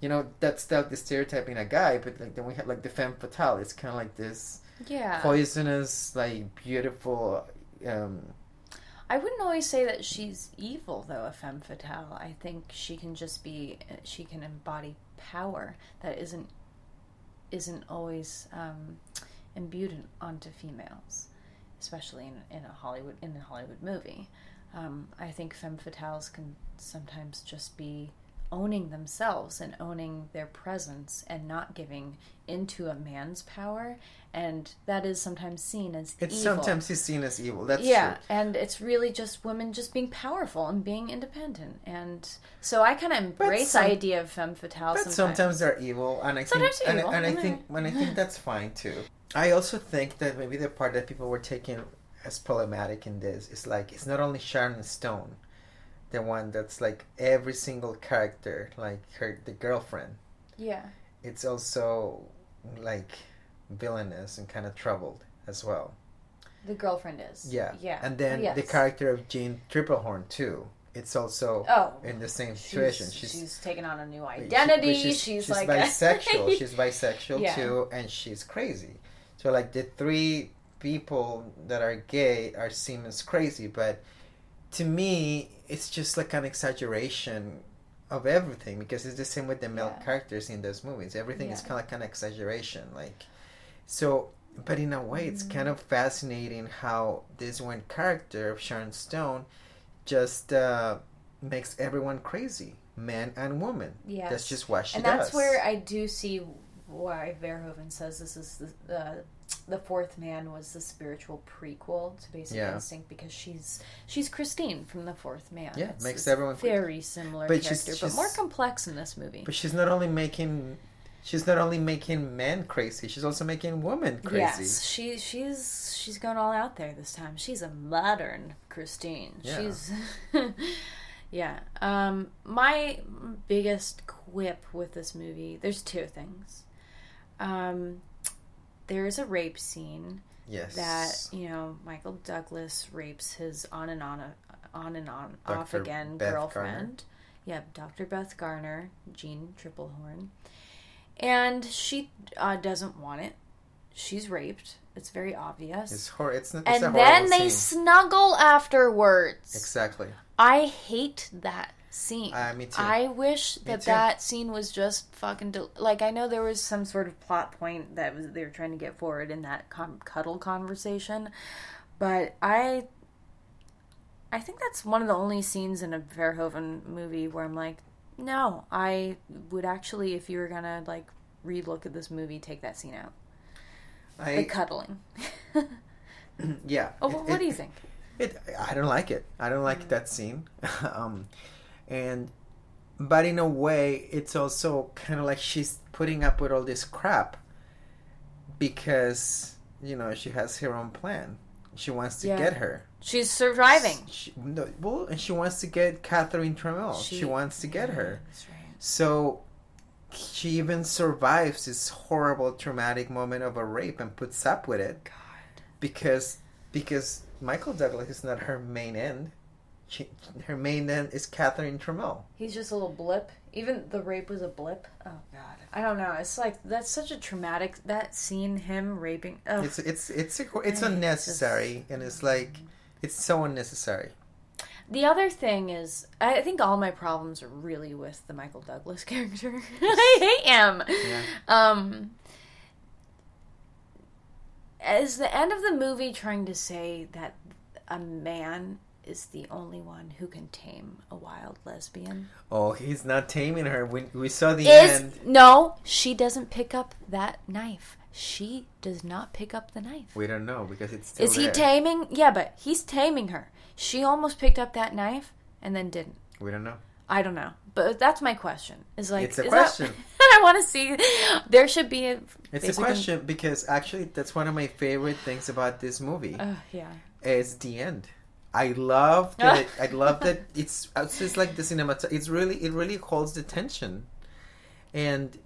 Speaker 1: You know that's the, the stereotyping a guy, but like then we have like the femme fatale. It's kind of like this
Speaker 2: Yeah.
Speaker 1: poisonous, like beautiful. um
Speaker 2: I wouldn't always say that she's evil, though, a femme fatale. I think she can just be, she can embody power that isn't isn't always um, imbued in, onto females, especially in, in a Hollywood in a Hollywood movie. Um, I think femme fatales can sometimes just be owning themselves and owning their presence and not giving into a man's power, and that is sometimes seen as
Speaker 1: it's
Speaker 2: evil.
Speaker 1: sometimes is seen as evil. That's
Speaker 2: yeah,
Speaker 1: true.
Speaker 2: and it's really just women just being powerful and being independent, and so I kind of embrace
Speaker 1: some-
Speaker 2: the idea of femme fatale.
Speaker 1: But sometimes they're evil, and I
Speaker 2: Sometimes
Speaker 1: think, and,
Speaker 2: evil,
Speaker 1: and I think, and I think that's fine too. I also think that maybe the part that people were taking as problematic in this is like it's not only Sharon Stone, the one that's like every single character, like her the girlfriend.
Speaker 2: yeah,
Speaker 1: It's also like villainous and kind of troubled as well.
Speaker 2: the girlfriend is.
Speaker 1: Yeah,
Speaker 2: yeah,
Speaker 1: And then
Speaker 2: Yes.
Speaker 1: the character of Jeanne Tripplehorn too. It's also
Speaker 2: Oh,
Speaker 1: in the same situation.
Speaker 2: she's,
Speaker 1: She's
Speaker 2: taken on a new
Speaker 1: But she-
Speaker 2: identity. she's,
Speaker 1: she's,
Speaker 2: like
Speaker 1: bisexual. she's bisexual
Speaker 2: Yeah.
Speaker 1: too, and she's crazy. So like the three people that are gay are seen as crazy, but to me, it's just like an exaggeration of everything because it's the same with the male
Speaker 2: Yeah.
Speaker 1: characters in those movies. Everything is kind of like an exaggeration, like so. But in a way, it's
Speaker 2: Mm.
Speaker 1: kind of fascinating how this one character of Sharon Stone just uh, makes everyone crazy, man and woman.
Speaker 2: Yeah,
Speaker 1: That's just what she
Speaker 2: and
Speaker 1: does.
Speaker 2: that's where I do see why Verhoeven says this is the uh, the fourth man was the spiritual prequel to Basic
Speaker 1: Yeah.
Speaker 2: Instinct because she's she's Christine from the fourth man.
Speaker 1: Yeah,
Speaker 2: It's
Speaker 1: makes everyone-
Speaker 2: very similar
Speaker 1: But she's- she's-
Speaker 2: but more complex in this movie.
Speaker 1: But she's not only making, she's not only making men crazy. She's also making women crazy.
Speaker 2: Yes, she she's she's going all out there this time. She's a modern Christine.
Speaker 1: Yeah.
Speaker 2: She's yeah. Um, my biggest quip with this movie, there's two things. Um, there's a rape scene
Speaker 1: Yes.
Speaker 2: that you know Michael Douglas rapes his on and on on and on off again
Speaker 1: Beth
Speaker 2: girlfriend. Yeah, Dr. Beth Garner, Jeanne Tripplehorn, and she uh, doesn't want it. She's raped. It's very obvious.
Speaker 1: It's hor- It's, not, it's
Speaker 2: and then they
Speaker 1: scene.
Speaker 2: snuggle afterwards.
Speaker 1: Exactly.
Speaker 2: I hate that scene.
Speaker 1: Uh, me too.
Speaker 2: I wish that
Speaker 1: too.
Speaker 2: that scene was just fucking del- like I know there was some sort of plot point that was they were trying to get forward in that com- cuddle conversation, but I I think that's one of the only scenes in a Verhoeven movie where I'm like, no, I would actually, if you were gonna like relook at this movie, take that scene out.
Speaker 1: I,
Speaker 2: The cuddling.
Speaker 1: yeah.
Speaker 2: oh,
Speaker 1: It-
Speaker 2: what
Speaker 1: it-
Speaker 2: do you think?
Speaker 1: It, I don't like it. I don't like that scene. um, and, but in a way, it's also kind of like she's putting up with all this crap because you know she has her own plan. She wants to
Speaker 2: Yeah.
Speaker 1: get her.
Speaker 2: She's surviving.
Speaker 1: She, no, well, and she wants to get Catherine Trammell. She, wants to get her.
Speaker 2: Right.
Speaker 1: So she even survives this horrible traumatic moment of a rape and puts up with it
Speaker 2: God.
Speaker 1: because because Michael Douglas is not her main end. She, her main end is Catherine Trammell.
Speaker 2: He's just a little blip. Even the rape was a blip. Oh God. I don't know. It's like that's such a traumatic that scene. Him raping. Ugh.
Speaker 1: It's it's it's a, it's
Speaker 2: I
Speaker 1: unnecessary and it's like it's so unnecessary.
Speaker 2: The other thing is, I think all my problems are really with the Michael Douglas character. I hate him.
Speaker 1: Yeah.
Speaker 2: Um, is the end of the movie trying to say that a man is the only one who can tame a wild lesbian?
Speaker 1: Oh, he's not taming her. We we saw the
Speaker 2: Is
Speaker 1: end.
Speaker 2: no, she doesn't pick up that knife. She does not pick up the knife.
Speaker 1: We don't know because it's still
Speaker 2: Is he taming? Yeah, but he's taming her. She almost picked up that knife and then didn't.
Speaker 1: we don't know.
Speaker 2: I don't know, but that's my question. Is like
Speaker 1: It's a question.
Speaker 2: That, I want to see. There should be a.
Speaker 1: It's a question because actually that's one of my favorite things about this movie.
Speaker 2: Uh, yeah.
Speaker 1: is the end. I love that. I love that it's it's just like the cinema. It's really it really holds the tension, and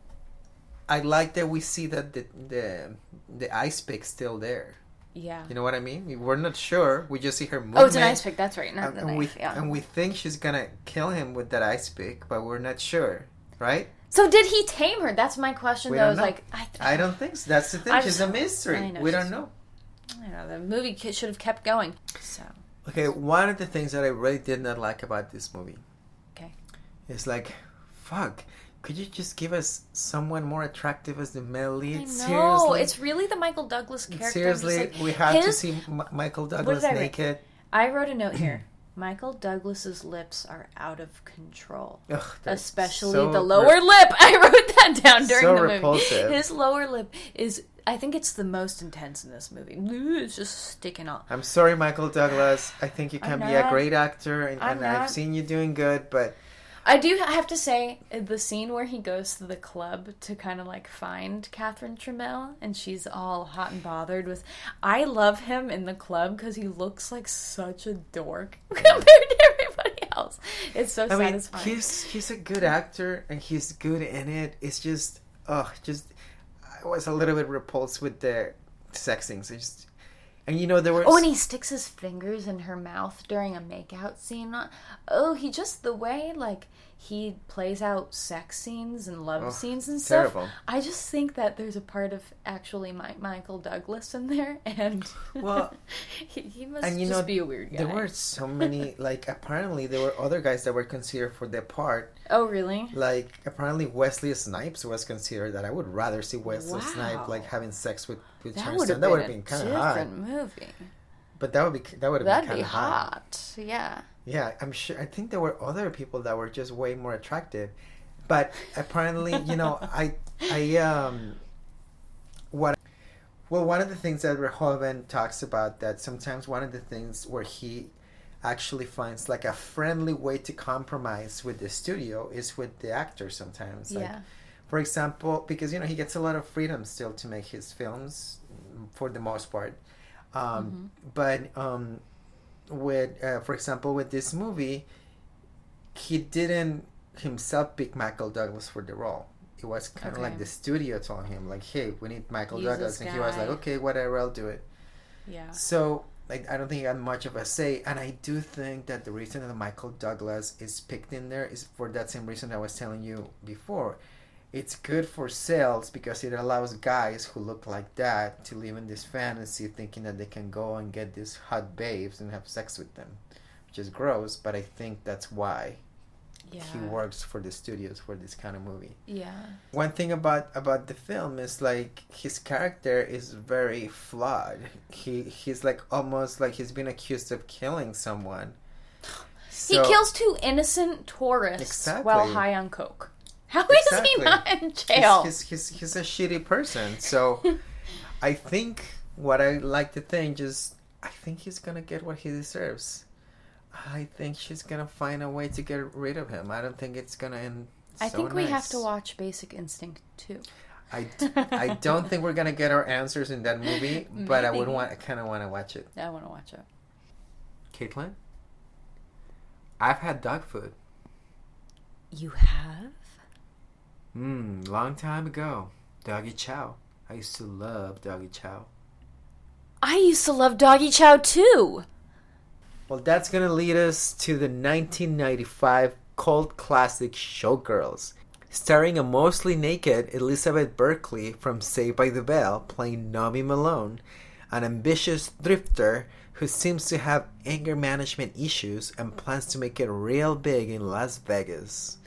Speaker 1: I like that we see that the the the ice pick still there.
Speaker 2: Yeah.
Speaker 1: You know what I mean? We're not sure. We just see her movement.
Speaker 2: Oh, it's an ice pick. That's right. Not
Speaker 1: and,
Speaker 2: the
Speaker 1: and
Speaker 2: knife.
Speaker 1: we
Speaker 2: yeah.
Speaker 1: and we think she's gonna kill him with that ice pick, but we're not sure, right?
Speaker 2: so did he tame her? That's my question.
Speaker 1: We
Speaker 2: though.
Speaker 1: know.
Speaker 2: like I,
Speaker 1: I don't think so. That's the thing.
Speaker 2: I'm
Speaker 1: she's a mystery.
Speaker 2: I know,
Speaker 1: we don't know.
Speaker 2: I don't know. The movie should have kept going. So
Speaker 1: Okay, one of the things that I really did not like about this movie
Speaker 2: okay.
Speaker 1: is like, fuck, could you just give us someone more attractive as the male lead?
Speaker 2: I know.
Speaker 1: Seriously,
Speaker 2: It's really the Michael Douglas character.
Speaker 1: Seriously,
Speaker 2: like,
Speaker 1: we have to see M- Michael Douglas
Speaker 2: I
Speaker 1: naked.
Speaker 2: I wrote a note here. Michael Douglas's lips are out of control.
Speaker 1: Ugh,
Speaker 2: especially
Speaker 1: so
Speaker 2: the
Speaker 1: re-
Speaker 2: lower lip. I wrote that down during
Speaker 1: So
Speaker 2: the movie.
Speaker 1: repulsive.
Speaker 2: His lower lip is I think it's the most intense in this movie. It's just sticking out.
Speaker 1: I'm sorry, Michael Douglas. I think you can be a great actor, and, and I've seen you doing good, but
Speaker 2: I do have to say the scene where he goes to the club to kind of like find Catherine Trammell and she's all hot and bothered with. I love him in the club because he looks like such a dork compared to everybody else. It's so
Speaker 1: I mean,
Speaker 2: satisfying.
Speaker 1: he's he's a good actor, and he's good in it. It's just, oh, just I was a little bit repulsed with the sex scenes. It's just, and you know there were
Speaker 2: Oh, and he sticks his fingers in her mouth during a makeout scene. Oh, he just the way like he plays out sex scenes and love
Speaker 1: Oh,
Speaker 2: scenes and stuff.
Speaker 1: terrible.
Speaker 2: I just think that there's a part of actually Mi- Michael Douglas in there, and
Speaker 1: Well,
Speaker 2: he, he must
Speaker 1: and you
Speaker 2: just
Speaker 1: know,
Speaker 2: be a weird guy.
Speaker 1: There were so many, like, apparently there were other guys that were considered for the part.
Speaker 2: Oh, really?
Speaker 1: Like, apparently Wesley Snipes was considered that. I would rather see Wesley
Speaker 2: Wow.
Speaker 1: Snipes, like, having sex with, with
Speaker 2: That would have
Speaker 1: That
Speaker 2: been,
Speaker 1: would have been kind of hot.
Speaker 2: different movie.
Speaker 1: But that would be, that would have been kind
Speaker 2: be
Speaker 1: of hot.
Speaker 2: hot. Yeah.
Speaker 1: Yeah, I'm sure. I think there were other people that were just way more attractive, but apparently, you know, I, I, um, what, well, one of the things that Verhoeven talks about that sometimes one of the things where he actually finds like a friendly way to compromise with the studio is with the actor sometimes. Like,
Speaker 2: yeah.
Speaker 1: for example, because you know he gets a lot of freedom still to make his films, for the most part. Um, But um, with, uh, for example, with this movie, he didn't himself pick Michael Douglas for the role. It was kind of
Speaker 2: Okay.
Speaker 1: like the studio told him, like, "Hey, we need Michael
Speaker 2: Use
Speaker 1: Douglas," and he was like, "Okay, whatever, I'll do it."
Speaker 2: Yeah.
Speaker 1: So like I don't think he had much of a say, and I do think that the reason that Michael Douglas is picked in there is for that same reason I was telling you before. It's good for sales because it allows guys who look like that to live in this fantasy, thinking that they can go and get these hot babes and have sex with them, which is gross. But I think that's why
Speaker 2: Yeah.
Speaker 1: he works for the studios for this kind of movie.
Speaker 2: Yeah.
Speaker 1: One thing about about the film is like his character is very flawed. He he's like almost like he's been accused of killing someone, So-
Speaker 2: he kills two innocent tourists
Speaker 1: Exactly.
Speaker 2: while high on coke. How is
Speaker 1: Exactly.
Speaker 2: he not in jail?
Speaker 1: He's, he's, he's, he's a shitty person. So I think what I like to think just I think he's gonna get what he deserves. I think she's gonna find a way to get rid of him. I don't think it's gonna end.
Speaker 2: I
Speaker 1: so
Speaker 2: think we have to watch Basic Instinct too.
Speaker 1: I, d- I don't think we're gonna get our answers in that movie, but I would want I kind of want to watch it.
Speaker 2: Yeah, I want to watch it.
Speaker 1: Caitlin, I've had dog food.
Speaker 2: You have?
Speaker 1: Mmm, long time ago. Doggy chow. I used to love doggy chow.
Speaker 2: I used to love Doggy Chow too.
Speaker 1: Well, that's gonna lead us to the 1995 cult classic Showgirls, starring a mostly naked Elizabeth Berkley from Saved by the Bell playing Nomi Malone, an ambitious drifter who seems to have anger management issues and plans to make it real big in Las Vegas.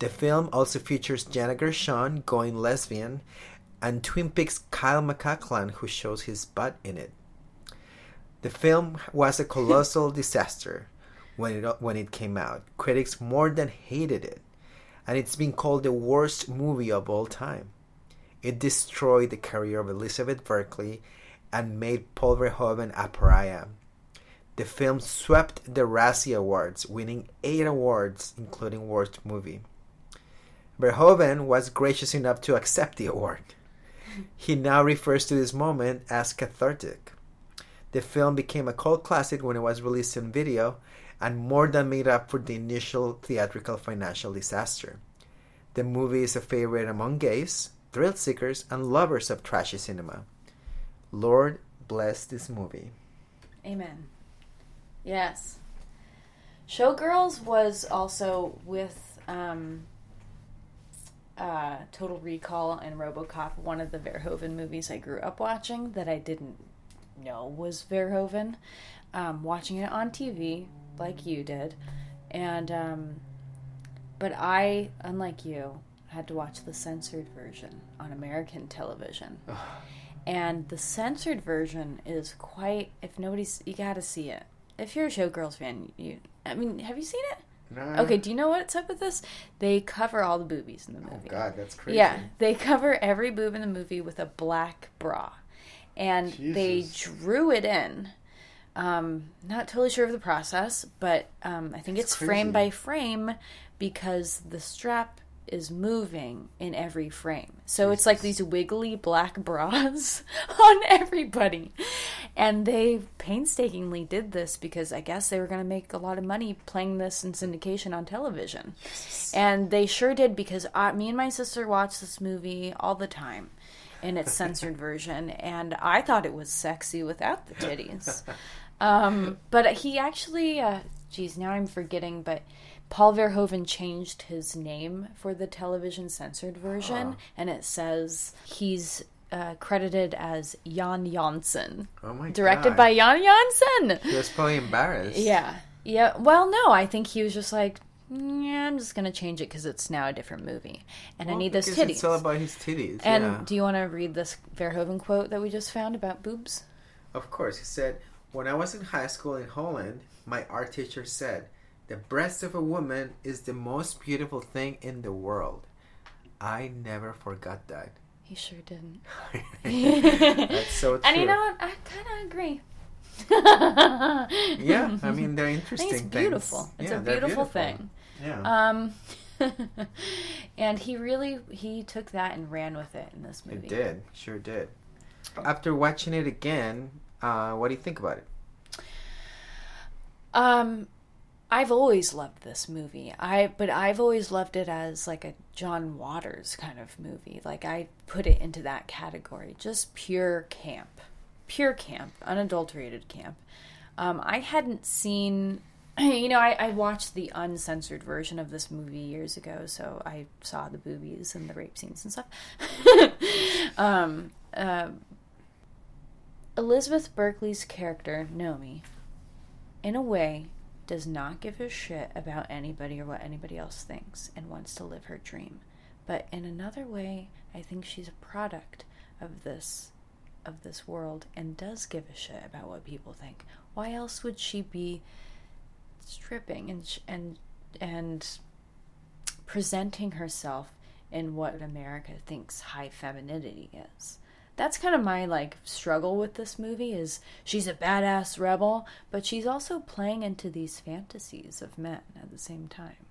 Speaker 1: The film also features Jenna Gershon going lesbian and Twin Peaks Kyle MacLachlan who shows his butt in it. The film was a colossal disaster when it when it came out. Critics more than hated it, and it's been called the worst movie of all time. It destroyed the career of Elizabeth Berkley and made Paul Verhoeven a pariah. The film swept the Razzie Awards, winning eight awards, including Worst Movie. Verhoeven was gracious enough to accept the award. He now refers to this moment as cathartic. The film became a cult classic when it was released in video and more than made up for the initial theatrical financial disaster. The movie is a favorite among gays, thrill seekers, and lovers of trashy cinema. Lord bless this movie.
Speaker 2: Amen. Yes. Showgirls was also with um, uh, Total Recall and Robocop, one of the Verhoeven movies I grew up watching that I didn't know was Verhoeven. Um, watching it on TV, like you did, and um, but I, unlike you, had to watch the censored version on American television. And the censored version is quite. If nobody's, you gotta see it. If you're a Showgirls fan, you. I mean, have you seen it? Okay. Do you know what's up with this? They cover all the boobies in the movie.
Speaker 1: Oh God, that's crazy.
Speaker 2: Yeah, they cover every boob in the movie with a black bra, and they drew it in. Um, not totally sure of the process, but um, I think
Speaker 1: That's
Speaker 2: it's frame by frame because the strap is moving in every frame. So it's like these wiggly black bras on everybody. And they painstakingly did this because I guess they were going to make a lot of money playing this in syndication on television. And they sure did because I, me and my sister watch this movie all the time in its censored version. And I thought it was sexy without the titties. Um, but he actually, uh, geez, now I'm forgetting, but Paul Verhoeven changed his name for the television censored version, and it says he's uh, credited as Jan Janssen,
Speaker 1: Oh my god.
Speaker 2: directed
Speaker 1: God.
Speaker 2: by Jan Janssen.
Speaker 1: He was probably embarrassed.
Speaker 2: Yeah, yeah. Well, no, I think he was just like, yeah, I'm just gonna change it because it's now a different movie, and I need those titties.
Speaker 1: It's all about his titties.
Speaker 2: and
Speaker 1: yeah.
Speaker 2: do you want to read this Verhoeven quote that we just found about boobs?
Speaker 1: Of course, he said, When I was in high school in Holland, my art teacher said, The breast of a woman is the most beautiful thing in the world. I never forgot that.
Speaker 2: He sure didn't.
Speaker 1: That's so true.
Speaker 2: And you know what? I kind of agree.
Speaker 1: Yeah, I mean, they're interesting
Speaker 2: it's
Speaker 1: things.
Speaker 2: beautiful. It's
Speaker 1: Yeah,
Speaker 2: a
Speaker 1: they're
Speaker 2: beautiful, thing.
Speaker 1: Yeah.
Speaker 2: Um, and he really he took that and ran with it in this movie.
Speaker 1: it did. Sure did. After watching it again, uh, what do you think about it?
Speaker 2: Um, I've always loved this movie. I but I've always loved it as like a John Waters kind of movie. Like I put it into that category, just pure camp, pure camp, unadulterated camp. Um, I hadn't seen, you know, I, I watched the uncensored version of this movie years ago, so I saw the boobies and the rape scenes and stuff. um, uh, Elizabeth Berkley's character, Nomi, in a way, does not give a shit about anybody or what anybody else thinks and wants to live her dream. But in another way, I think she's a product of this of this world and does give a shit about what people think. Why else would she be stripping and and and presenting herself in what America thinks high femininity is. That's kind of my like struggle with this movie is she's a badass rebel, but she's also playing into these fantasies of men at the same time.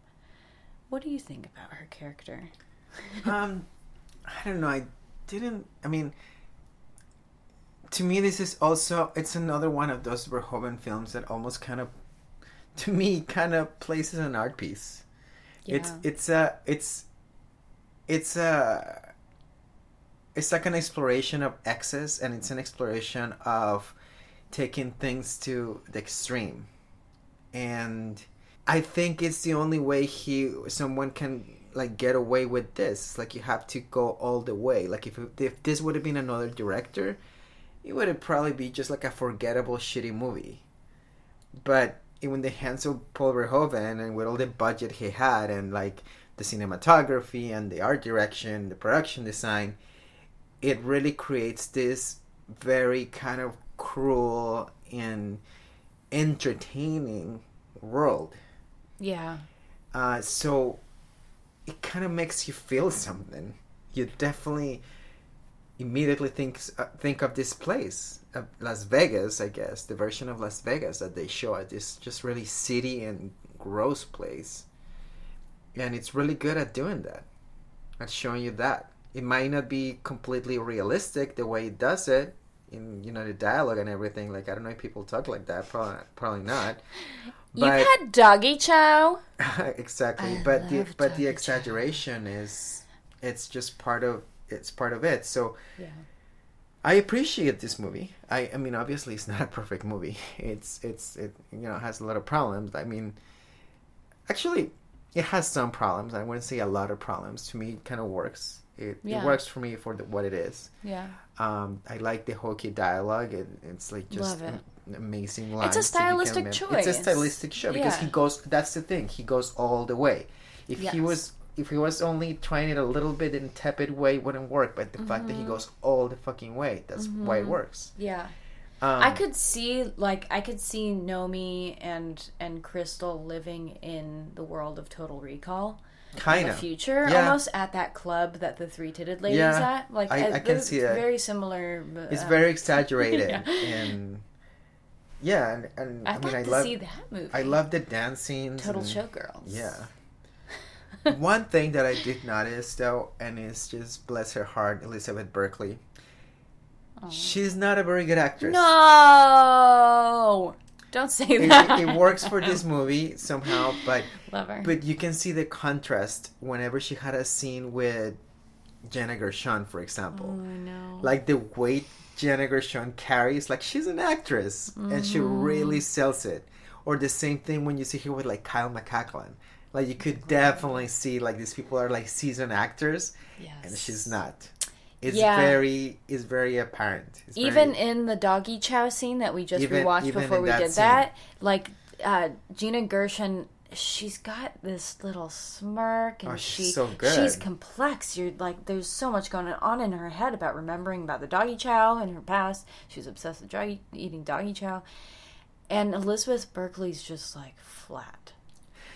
Speaker 2: What do you think about her character?
Speaker 1: um, I don't know. I didn't. I mean, to me, this is also it's another one of those Verhoeven films that almost kind of, to me, kind of places an art piece.
Speaker 2: Yeah.
Speaker 1: It's it's a it's it's a it's like an exploration of excess, and it's an exploration of taking things to the extreme, and I think it's the only way he someone can like get away with this. Like you have to go all the way. Like if if this would have been another director, it would have probably be just like a forgettable shitty movie. But in the hands of Paul Verhoeven and with all the budget he had and like the cinematography and the art direction, the production design, it really creates this very kind of cruel and entertaining world.
Speaker 2: Yeah.
Speaker 1: Uh, so it kind of makes you feel something. You definitely immediately think uh, think of this place, uh, Las Vegas, I guess, the version of Las Vegas that they show at this just really city and gross place, and it's really good at doing that, at showing you that. It might not be completely realistic the way it does it in you know the dialogue and everything. Like I don't know if people talk like that. Probably probably not.
Speaker 2: You've had doggy chow.
Speaker 1: exactly,
Speaker 2: I
Speaker 1: but the but the exaggeration is it's just part of it's part of it. So
Speaker 2: Yeah.
Speaker 1: I appreciate this movie. I I mean obviously it's not a perfect movie. It's it's it you know has a lot of problems. I mean actually it has some problems. I wouldn't say a lot of problems. To me it kind of works. It,
Speaker 2: Yeah.
Speaker 1: it works for me for the, what it is.
Speaker 2: Yeah.
Speaker 1: Um, I like the hokey dialogue. It, it's like just
Speaker 2: Love it.
Speaker 1: am- amazing
Speaker 2: It's a
Speaker 1: lines. you can
Speaker 2: stylistic
Speaker 1: remember. It's a stylistic show because
Speaker 2: Yeah.
Speaker 1: he goes. That's the thing. He goes all the way. If he was, if he was only trying it a little bit in tepid way, it wouldn't work. But the fact that he
Speaker 2: Mm-hmm.
Speaker 1: goes all the fucking way, that's why it works.
Speaker 2: Yeah.
Speaker 1: Um,
Speaker 2: I could see like I could see Nomi and and Crystal living in the world of Total Recall
Speaker 1: kind of.
Speaker 2: future,
Speaker 1: Yeah.
Speaker 2: almost at that club that the three titted ladies
Speaker 1: Yeah,
Speaker 2: at. Like
Speaker 1: I- I can see that.
Speaker 2: Very similar. but,
Speaker 1: It's
Speaker 2: uh,
Speaker 1: very exaggerated
Speaker 2: Yeah.
Speaker 1: and yeah, and, and
Speaker 2: I'd
Speaker 1: I mean, I love,
Speaker 2: see that movie.
Speaker 1: I love the dance scenes.
Speaker 2: Total
Speaker 1: and-
Speaker 2: Showgirls.
Speaker 1: Yeah. One thing that I did notice though, and it's just bless her heart, Elizabeth Berkley. She's not a very good actress.
Speaker 2: No, don't say that.
Speaker 1: it, it works for this movie somehow, but
Speaker 2: Love her.
Speaker 1: but you can see the contrast whenever she had a scene with Jenna Gershon, for example.
Speaker 2: oh, I know.
Speaker 1: Like the weight Jenna Gershon carries, like she's an actress and she
Speaker 2: Mm-hmm.
Speaker 1: really sells it. Or the same thing when you see her with like Kyle MacLachlan. Like you could definitely see like these people are like seasoned actors
Speaker 2: yes.
Speaker 1: and she's not. It's
Speaker 2: Yeah.
Speaker 1: very it's very apparent. It's
Speaker 2: even
Speaker 1: very,
Speaker 2: in the doggy chow scene that we just
Speaker 1: Even-
Speaker 2: rewatched
Speaker 1: even
Speaker 2: before we did
Speaker 1: scene.
Speaker 2: that, like uh, Gina Gershon, she's got this little smirk, and
Speaker 1: Oh,
Speaker 2: she
Speaker 1: she's so good.
Speaker 2: she's complex. You're like, there's so much going on in her head about remembering about the doggy chow in her past. She was obsessed with doggy, eating doggy chow, and Elizabeth Berkley's just like flat.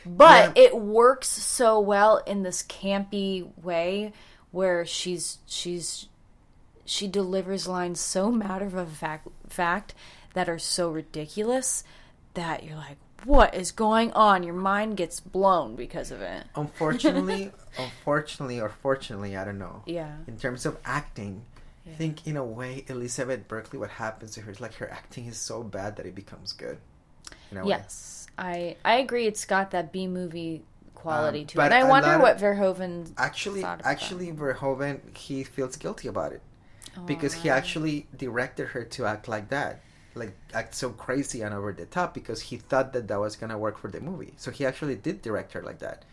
Speaker 2: But it works so well in this campy way where she's she's she delivers lines so matter of fact, fact that are so ridiculous that you're like, what is going on? Your mind gets blown because of it.
Speaker 1: unfortunately unfortunately or fortunately, I don't know.
Speaker 2: Yeah.
Speaker 1: In terms of acting, I think in a way Elizabeth Berkley what happens to her is like her acting is so bad that it becomes good. A way.
Speaker 2: Yes, I I agree. It's got that B movie quality
Speaker 1: Um,
Speaker 2: to it. And I wonder what Verhoeven
Speaker 1: Actually, actually, Verhoeven he feels guilty about it because
Speaker 2: Oh.
Speaker 1: he actually directed her to act like that, like act so crazy and over the top because he thought that that was gonna work for the movie. So he actually did direct her like that.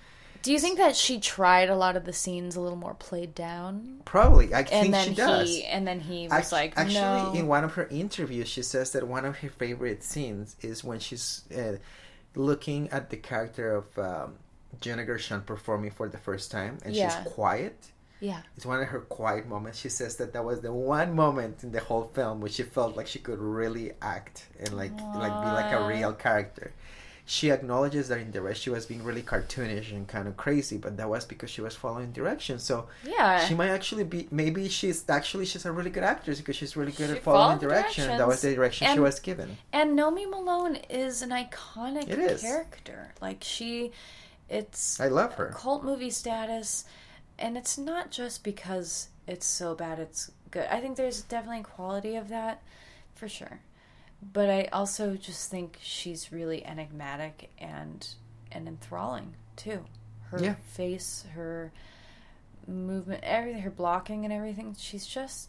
Speaker 2: Do you think that she tried a lot of the scenes a little more played down?
Speaker 1: Probably, I
Speaker 2: And
Speaker 1: think
Speaker 2: then
Speaker 1: she does.
Speaker 2: he and then he was
Speaker 1: Act-
Speaker 2: like,
Speaker 1: actually,
Speaker 2: no.
Speaker 1: in one of her interviews, she says that one of her favorite scenes is when she's uh, looking at the character of um, Jenna Gershon performing for the first time, and
Speaker 2: Yeah.
Speaker 1: she's quiet.
Speaker 2: Yeah.
Speaker 1: It's one of her quiet moments. She says that that was the one moment in the whole film where she felt like she could really act and like like be like a real character. she acknowledges that in the rest she was being really cartoonish and kind of crazy, but that was because she was following directions. So
Speaker 2: Yeah.
Speaker 1: she might actually be maybe she's actually she's a really good actress because she's really good
Speaker 2: She
Speaker 1: at following direction. That was the direction she was given.
Speaker 2: And Nomi Malone is an iconic
Speaker 1: It is.
Speaker 2: character. Like she it's
Speaker 1: I love her.
Speaker 2: cult movie status and it's not just because it's so bad it's good. I think there's definitely a quality of that for sure. But I also just think she's really enigmatic and and enthralling too. Her
Speaker 1: Yeah.
Speaker 2: face, her movement, everything, her blocking and everything. She's just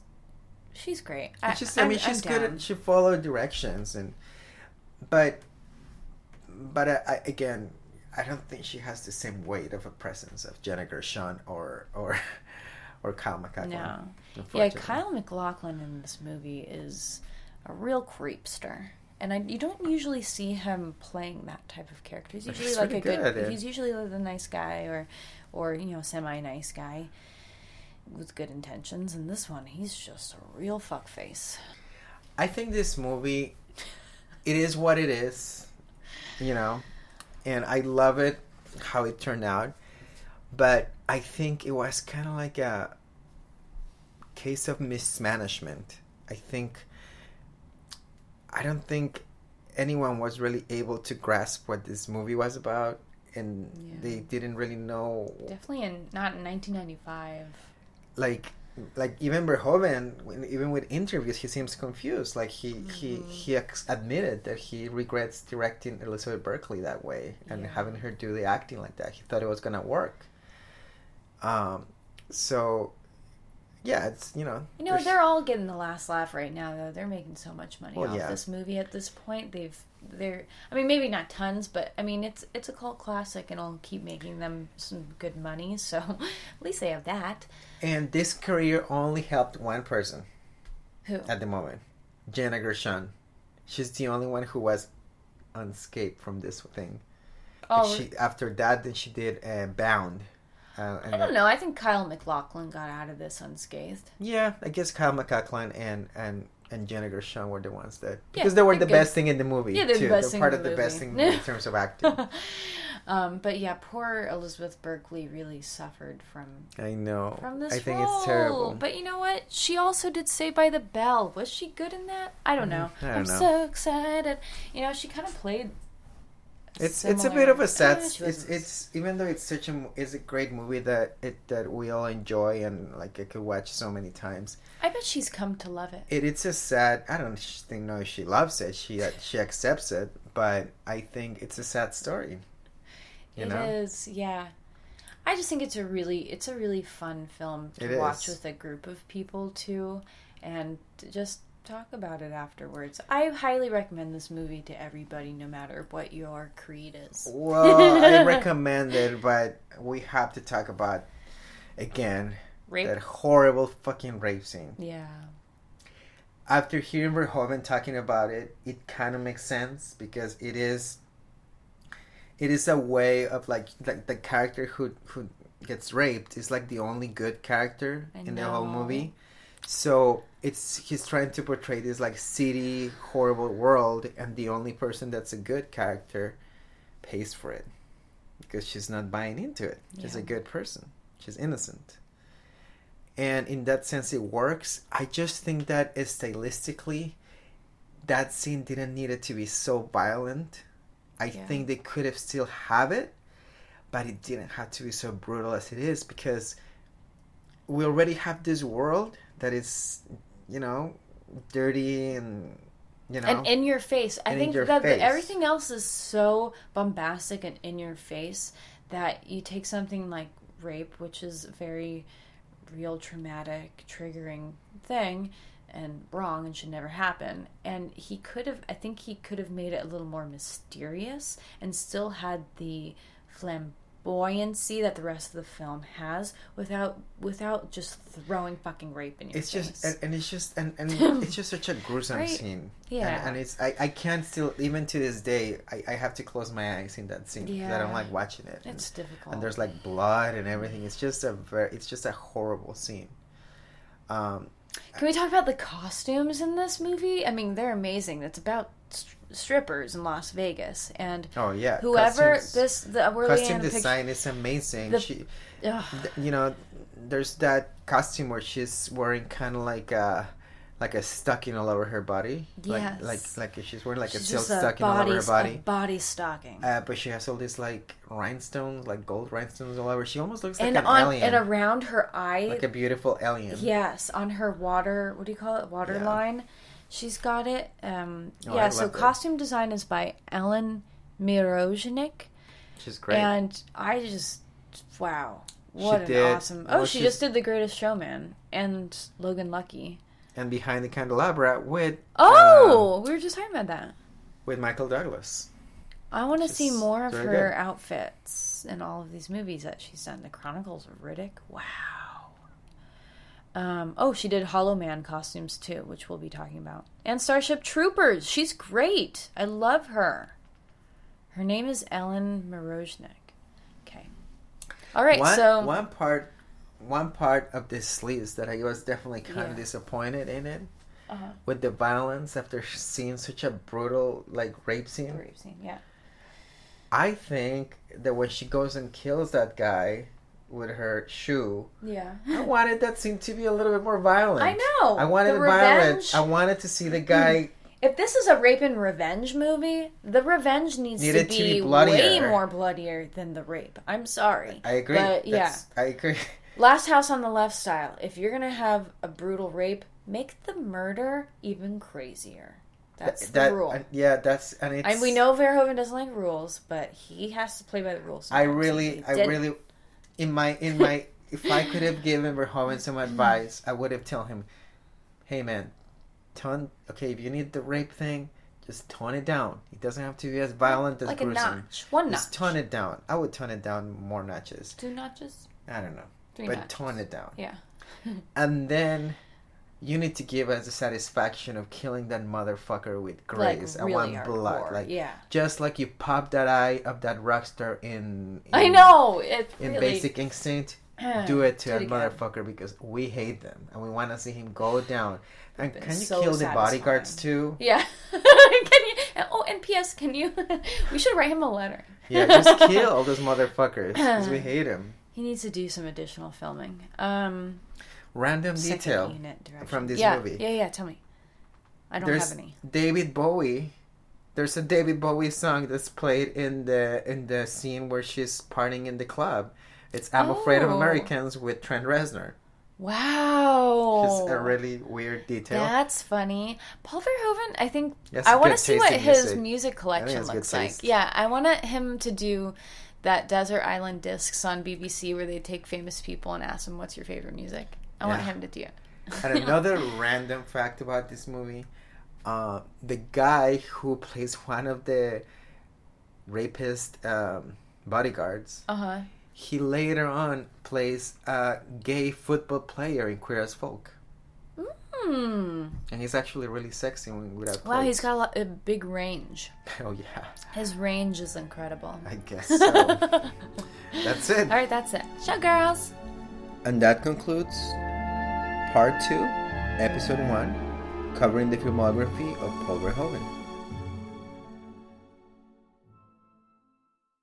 Speaker 2: she's great.
Speaker 1: It's just, I mean,
Speaker 2: I'm- I'm
Speaker 1: she's good at she followed directions and, but, but I, I, again, I don't think she has the same weight of a presence of Gina Gershon or or or Kyle MacLachlan.
Speaker 2: No. Yeah. Kyle MacLachlan in this movie is a real creepster. And I, you don't usually see him playing that type of character. He's
Speaker 1: He's
Speaker 2: usually like a
Speaker 1: good
Speaker 2: good. He's usually like the nice guy, or, or you know, semi nice guy, with good intentions. And this one, he's just a real fuckface.
Speaker 1: I think this movie, it is what it is, you know, and I love it how it turned out, but I think it was kind of like a case of mismanagement. I think I don't think anyone was really able to grasp what this movie was about, and
Speaker 2: Yeah.
Speaker 1: they didn't really know
Speaker 2: Definitely in not in 1995.
Speaker 1: like like even Verhoeven, when- even with interviews, he seems confused. Like he he
Speaker 2: Mhm.
Speaker 1: he ex- admitted that he regrets directing Elizabeth Berkley that way and
Speaker 2: Yeah.
Speaker 1: having her do the acting like that. He thought it was gonna work. Um, so yeah, it's you know
Speaker 2: You know,
Speaker 1: there's-
Speaker 2: they're all getting the last laugh right now, though. They're making so much money
Speaker 1: Well,
Speaker 2: off
Speaker 1: yeah.
Speaker 2: this movie at this point. They've, they're, I mean, maybe not tons, but I mean, it's it's a cult classic, and it'll keep making them some good money. So at least they have that.
Speaker 1: and this career only helped one person
Speaker 2: Who?
Speaker 1: at the moment, Gina Gershon. She's the only one who was unscathed from this thing.
Speaker 2: Oh,
Speaker 1: she after that, then she did uh, Bound. Uh, and
Speaker 2: I don't know. I think Kyle MacLachlan got out of this unscathed.
Speaker 1: Yeah, I guess Kyle MacLachlan and and and Gina Gershon were the ones that
Speaker 2: Yeah,
Speaker 1: because they were the
Speaker 2: good.
Speaker 1: best thing in the movie.
Speaker 2: Yeah, they're the
Speaker 1: too.
Speaker 2: best thing
Speaker 1: part of
Speaker 2: the
Speaker 1: the best thing in terms of acting.
Speaker 2: um, but yeah, poor Elizabeth Berkley really suffered from
Speaker 1: I know.
Speaker 2: from this
Speaker 1: I think
Speaker 2: role.
Speaker 1: it's terrible.
Speaker 2: But you know what? She also did Saved by the Bell. Was she good in that? I don't know.
Speaker 1: Mm, I don't
Speaker 2: am
Speaker 1: know.
Speaker 2: so excited. You know, she kind of played.
Speaker 1: It's it's a bit of a sad.
Speaker 2: Eh,
Speaker 1: it's it's even though it's such a it's a great movie that it that we all enjoy and like I could watch so many times.
Speaker 2: I bet she's come to love it.
Speaker 1: It it's a sad. I don't think no she loves it. She she accepts it, but I think it's a sad story. You
Speaker 2: It is,
Speaker 1: know.
Speaker 2: yeah. I just think it's a really it's a really fun film to
Speaker 1: It
Speaker 2: watch
Speaker 1: is.
Speaker 2: with a group of people too, and just talk about it afterwards. I highly recommend this movie to everybody, no matter what your creed is.
Speaker 1: Well, I recommend it, but we have to talk about again
Speaker 2: Rape.
Speaker 1: that horrible fucking rape scene.
Speaker 2: Yeah.
Speaker 1: After hearing Verhoeven talking about it, it kind of makes sense because it is it is a way of like like the character who who gets raped is like the only good character in the whole movie. So it's he's trying to portray this like city horrible world and the only person that's a good character pays for it because she's not buying into it. She's a good person. She's innocent. And in that sense it works. I just think that stylistically that scene didn't need it to be so violent. I
Speaker 2: Yeah.
Speaker 1: think they could have still have it, but it didn't have to be so brutal as it is because we already have this world that is, you know, dirty and you know
Speaker 2: and in your face. I think that
Speaker 1: face.
Speaker 2: everything else is so bombastic and in your face that you take something like rape, which is a very real traumatic, triggering thing and wrong and should never happen. And he could have I think he could have made it a little more mysterious and still had the flamboyancy that the rest of the film has without without just throwing fucking rape in your
Speaker 1: it's
Speaker 2: face.
Speaker 1: just and, and it's just and, and it's just such a gruesome
Speaker 2: Right?
Speaker 1: scene
Speaker 2: Yeah.
Speaker 1: and, and it's I, I can't still even to this day I, I have to close my eyes in that scene because I don't like watching it
Speaker 2: it's difficult.
Speaker 1: and there's like blood and everything it's just a very it's just a horrible scene um
Speaker 2: Can we talk about the costumes in this movie? I mean, they're amazing. It's about strippers in Las Vegas, and
Speaker 1: Oh yeah.
Speaker 2: whoever
Speaker 1: costumes-
Speaker 2: this the we're
Speaker 1: costume
Speaker 2: at a picture-
Speaker 1: design is amazing.
Speaker 2: the-
Speaker 1: she, th- you know, there's that costume where she's wearing kind of like a like a stocking all over her body. Like
Speaker 2: Yes.
Speaker 1: like like she's wearing like
Speaker 2: She's
Speaker 1: a silk stocking all over
Speaker 2: body,
Speaker 1: her body.
Speaker 2: body stocking.
Speaker 1: Uh, but she has all these like rhinestones, like gold rhinestones all over. She almost looks like an
Speaker 2: on
Speaker 1: alien,
Speaker 2: and around her eye,
Speaker 1: like a beautiful alien.
Speaker 2: yes, on her water. What do you call it? Water
Speaker 1: Yeah.
Speaker 2: line. She's got it. Um,
Speaker 1: Oh,
Speaker 2: yeah. So
Speaker 1: it.
Speaker 2: costume design is by Ellen Mirojnick,
Speaker 1: She's great.
Speaker 2: and I just wow, what an
Speaker 1: did-
Speaker 2: awesome!
Speaker 1: well,
Speaker 2: Oh, she
Speaker 1: she's-
Speaker 2: just did The Greatest Showman and Logan Lucky.
Speaker 1: and behind the candelabra with
Speaker 2: Oh, we were just talking about that.
Speaker 1: with Michael Douglas.
Speaker 2: I want to see more of her
Speaker 1: good.
Speaker 2: outfits in all of these movies that she's done. The Chronicles of Riddick. Wow. Um, oh, she did Hollow Man costumes too, which we'll be talking about. And Starship Troopers. She's great. I love her. Her name is Ellen Mirojnick. Okay. All right,
Speaker 1: one,
Speaker 2: so
Speaker 1: one part, one part of this list that I was definitely kind
Speaker 2: Yeah.
Speaker 1: of disappointed in it
Speaker 2: uh-huh.
Speaker 1: with the violence after seeing such a brutal like rape scene.
Speaker 2: rape scene, yeah.
Speaker 1: I think that when she goes and kills that guy with her shoe,
Speaker 2: Yeah.
Speaker 1: I wanted that scene to be a little bit more violent.
Speaker 2: I know.
Speaker 1: I wanted
Speaker 2: the
Speaker 1: it violent. I wanted to see the guy.
Speaker 2: If this is a rape and revenge movie, the revenge needs to
Speaker 1: to
Speaker 2: be,
Speaker 1: be bloodier.
Speaker 2: way more bloodier than the rape. I'm sorry.
Speaker 1: I agree.
Speaker 2: But yeah,
Speaker 1: That's- I agree.
Speaker 2: Last House on the Left style. If you're gonna have a brutal rape, make the murder even crazier. That's the rule.
Speaker 1: uh, yeah, that's and it's.
Speaker 2: and we know Verhoeven doesn't like rules, but he has to play by the rules.
Speaker 1: I really, I really, in my, in my, if I could have given Verhoeven some advice, I would have told him, "Hey, man, tone. Okay, if you need the rape thing, just tone it down. It doesn't have to be as violent as
Speaker 2: like a notch, one notch.
Speaker 1: Just tone it down. I would tone it down more notches.
Speaker 2: two notches,
Speaker 1: I don't know,
Speaker 2: three
Speaker 1: but
Speaker 2: notches.
Speaker 1: tone it down.
Speaker 2: Yeah.
Speaker 1: And then you need to give us the satisfaction of killing that motherfucker with grace and
Speaker 2: really
Speaker 1: one blood,
Speaker 2: hardcore,
Speaker 1: like
Speaker 2: yeah.
Speaker 1: just like you pop that eye of that rock star in. in
Speaker 2: I know it.
Speaker 1: In
Speaker 2: really,
Speaker 1: Basic Instinct, do it to that motherfucker because we hate them and we want to see him go down. And can you
Speaker 2: so
Speaker 1: kill the bodyguards too?
Speaker 2: Yeah. can you? Oh, and P.S. Can you? we should write him a letter.
Speaker 1: Yeah, just kill all those motherfuckers because we hate him.
Speaker 2: He needs to do some additional filming. Um,
Speaker 1: Random
Speaker 2: second
Speaker 1: detail. from this
Speaker 2: yeah,
Speaker 1: movie.
Speaker 2: Yeah, yeah. Tell me. I don't
Speaker 1: There's
Speaker 2: have any.
Speaker 1: David Bowie. There's a David Bowie song that's played in the in the scene where she's partying in the club. It's "I'm Afraid of
Speaker 2: Oh.
Speaker 1: Americans" with Trent Reznor.
Speaker 2: Wow.
Speaker 1: Just a really weird detail.
Speaker 2: That's funny. Paul Verhoeven, I think
Speaker 1: He has
Speaker 2: I want to see what
Speaker 1: in
Speaker 2: his
Speaker 1: music.
Speaker 2: music collection looks like.
Speaker 1: taste.
Speaker 2: Yeah, I want him to do that Desert Island Discs on BBC where they take famous people and ask them what's your favorite music. I want him to do it.
Speaker 1: And another random fact about this movie, uh, the guy who plays one of the rapist um, bodyguards,
Speaker 2: Uh-huh.
Speaker 1: he later on plays a gay football player in Queer as Folk.
Speaker 2: Hmm.
Speaker 1: And he's actually really sexy when- without
Speaker 2: Wow, he's got a, lot, a big range.
Speaker 1: Oh yeah,
Speaker 2: His range is incredible.
Speaker 1: I guess so. That's it.
Speaker 2: All right, that's it. Show girls.
Speaker 1: And that concludes part two, episode one, covering the filmography of Paul Verhoeven.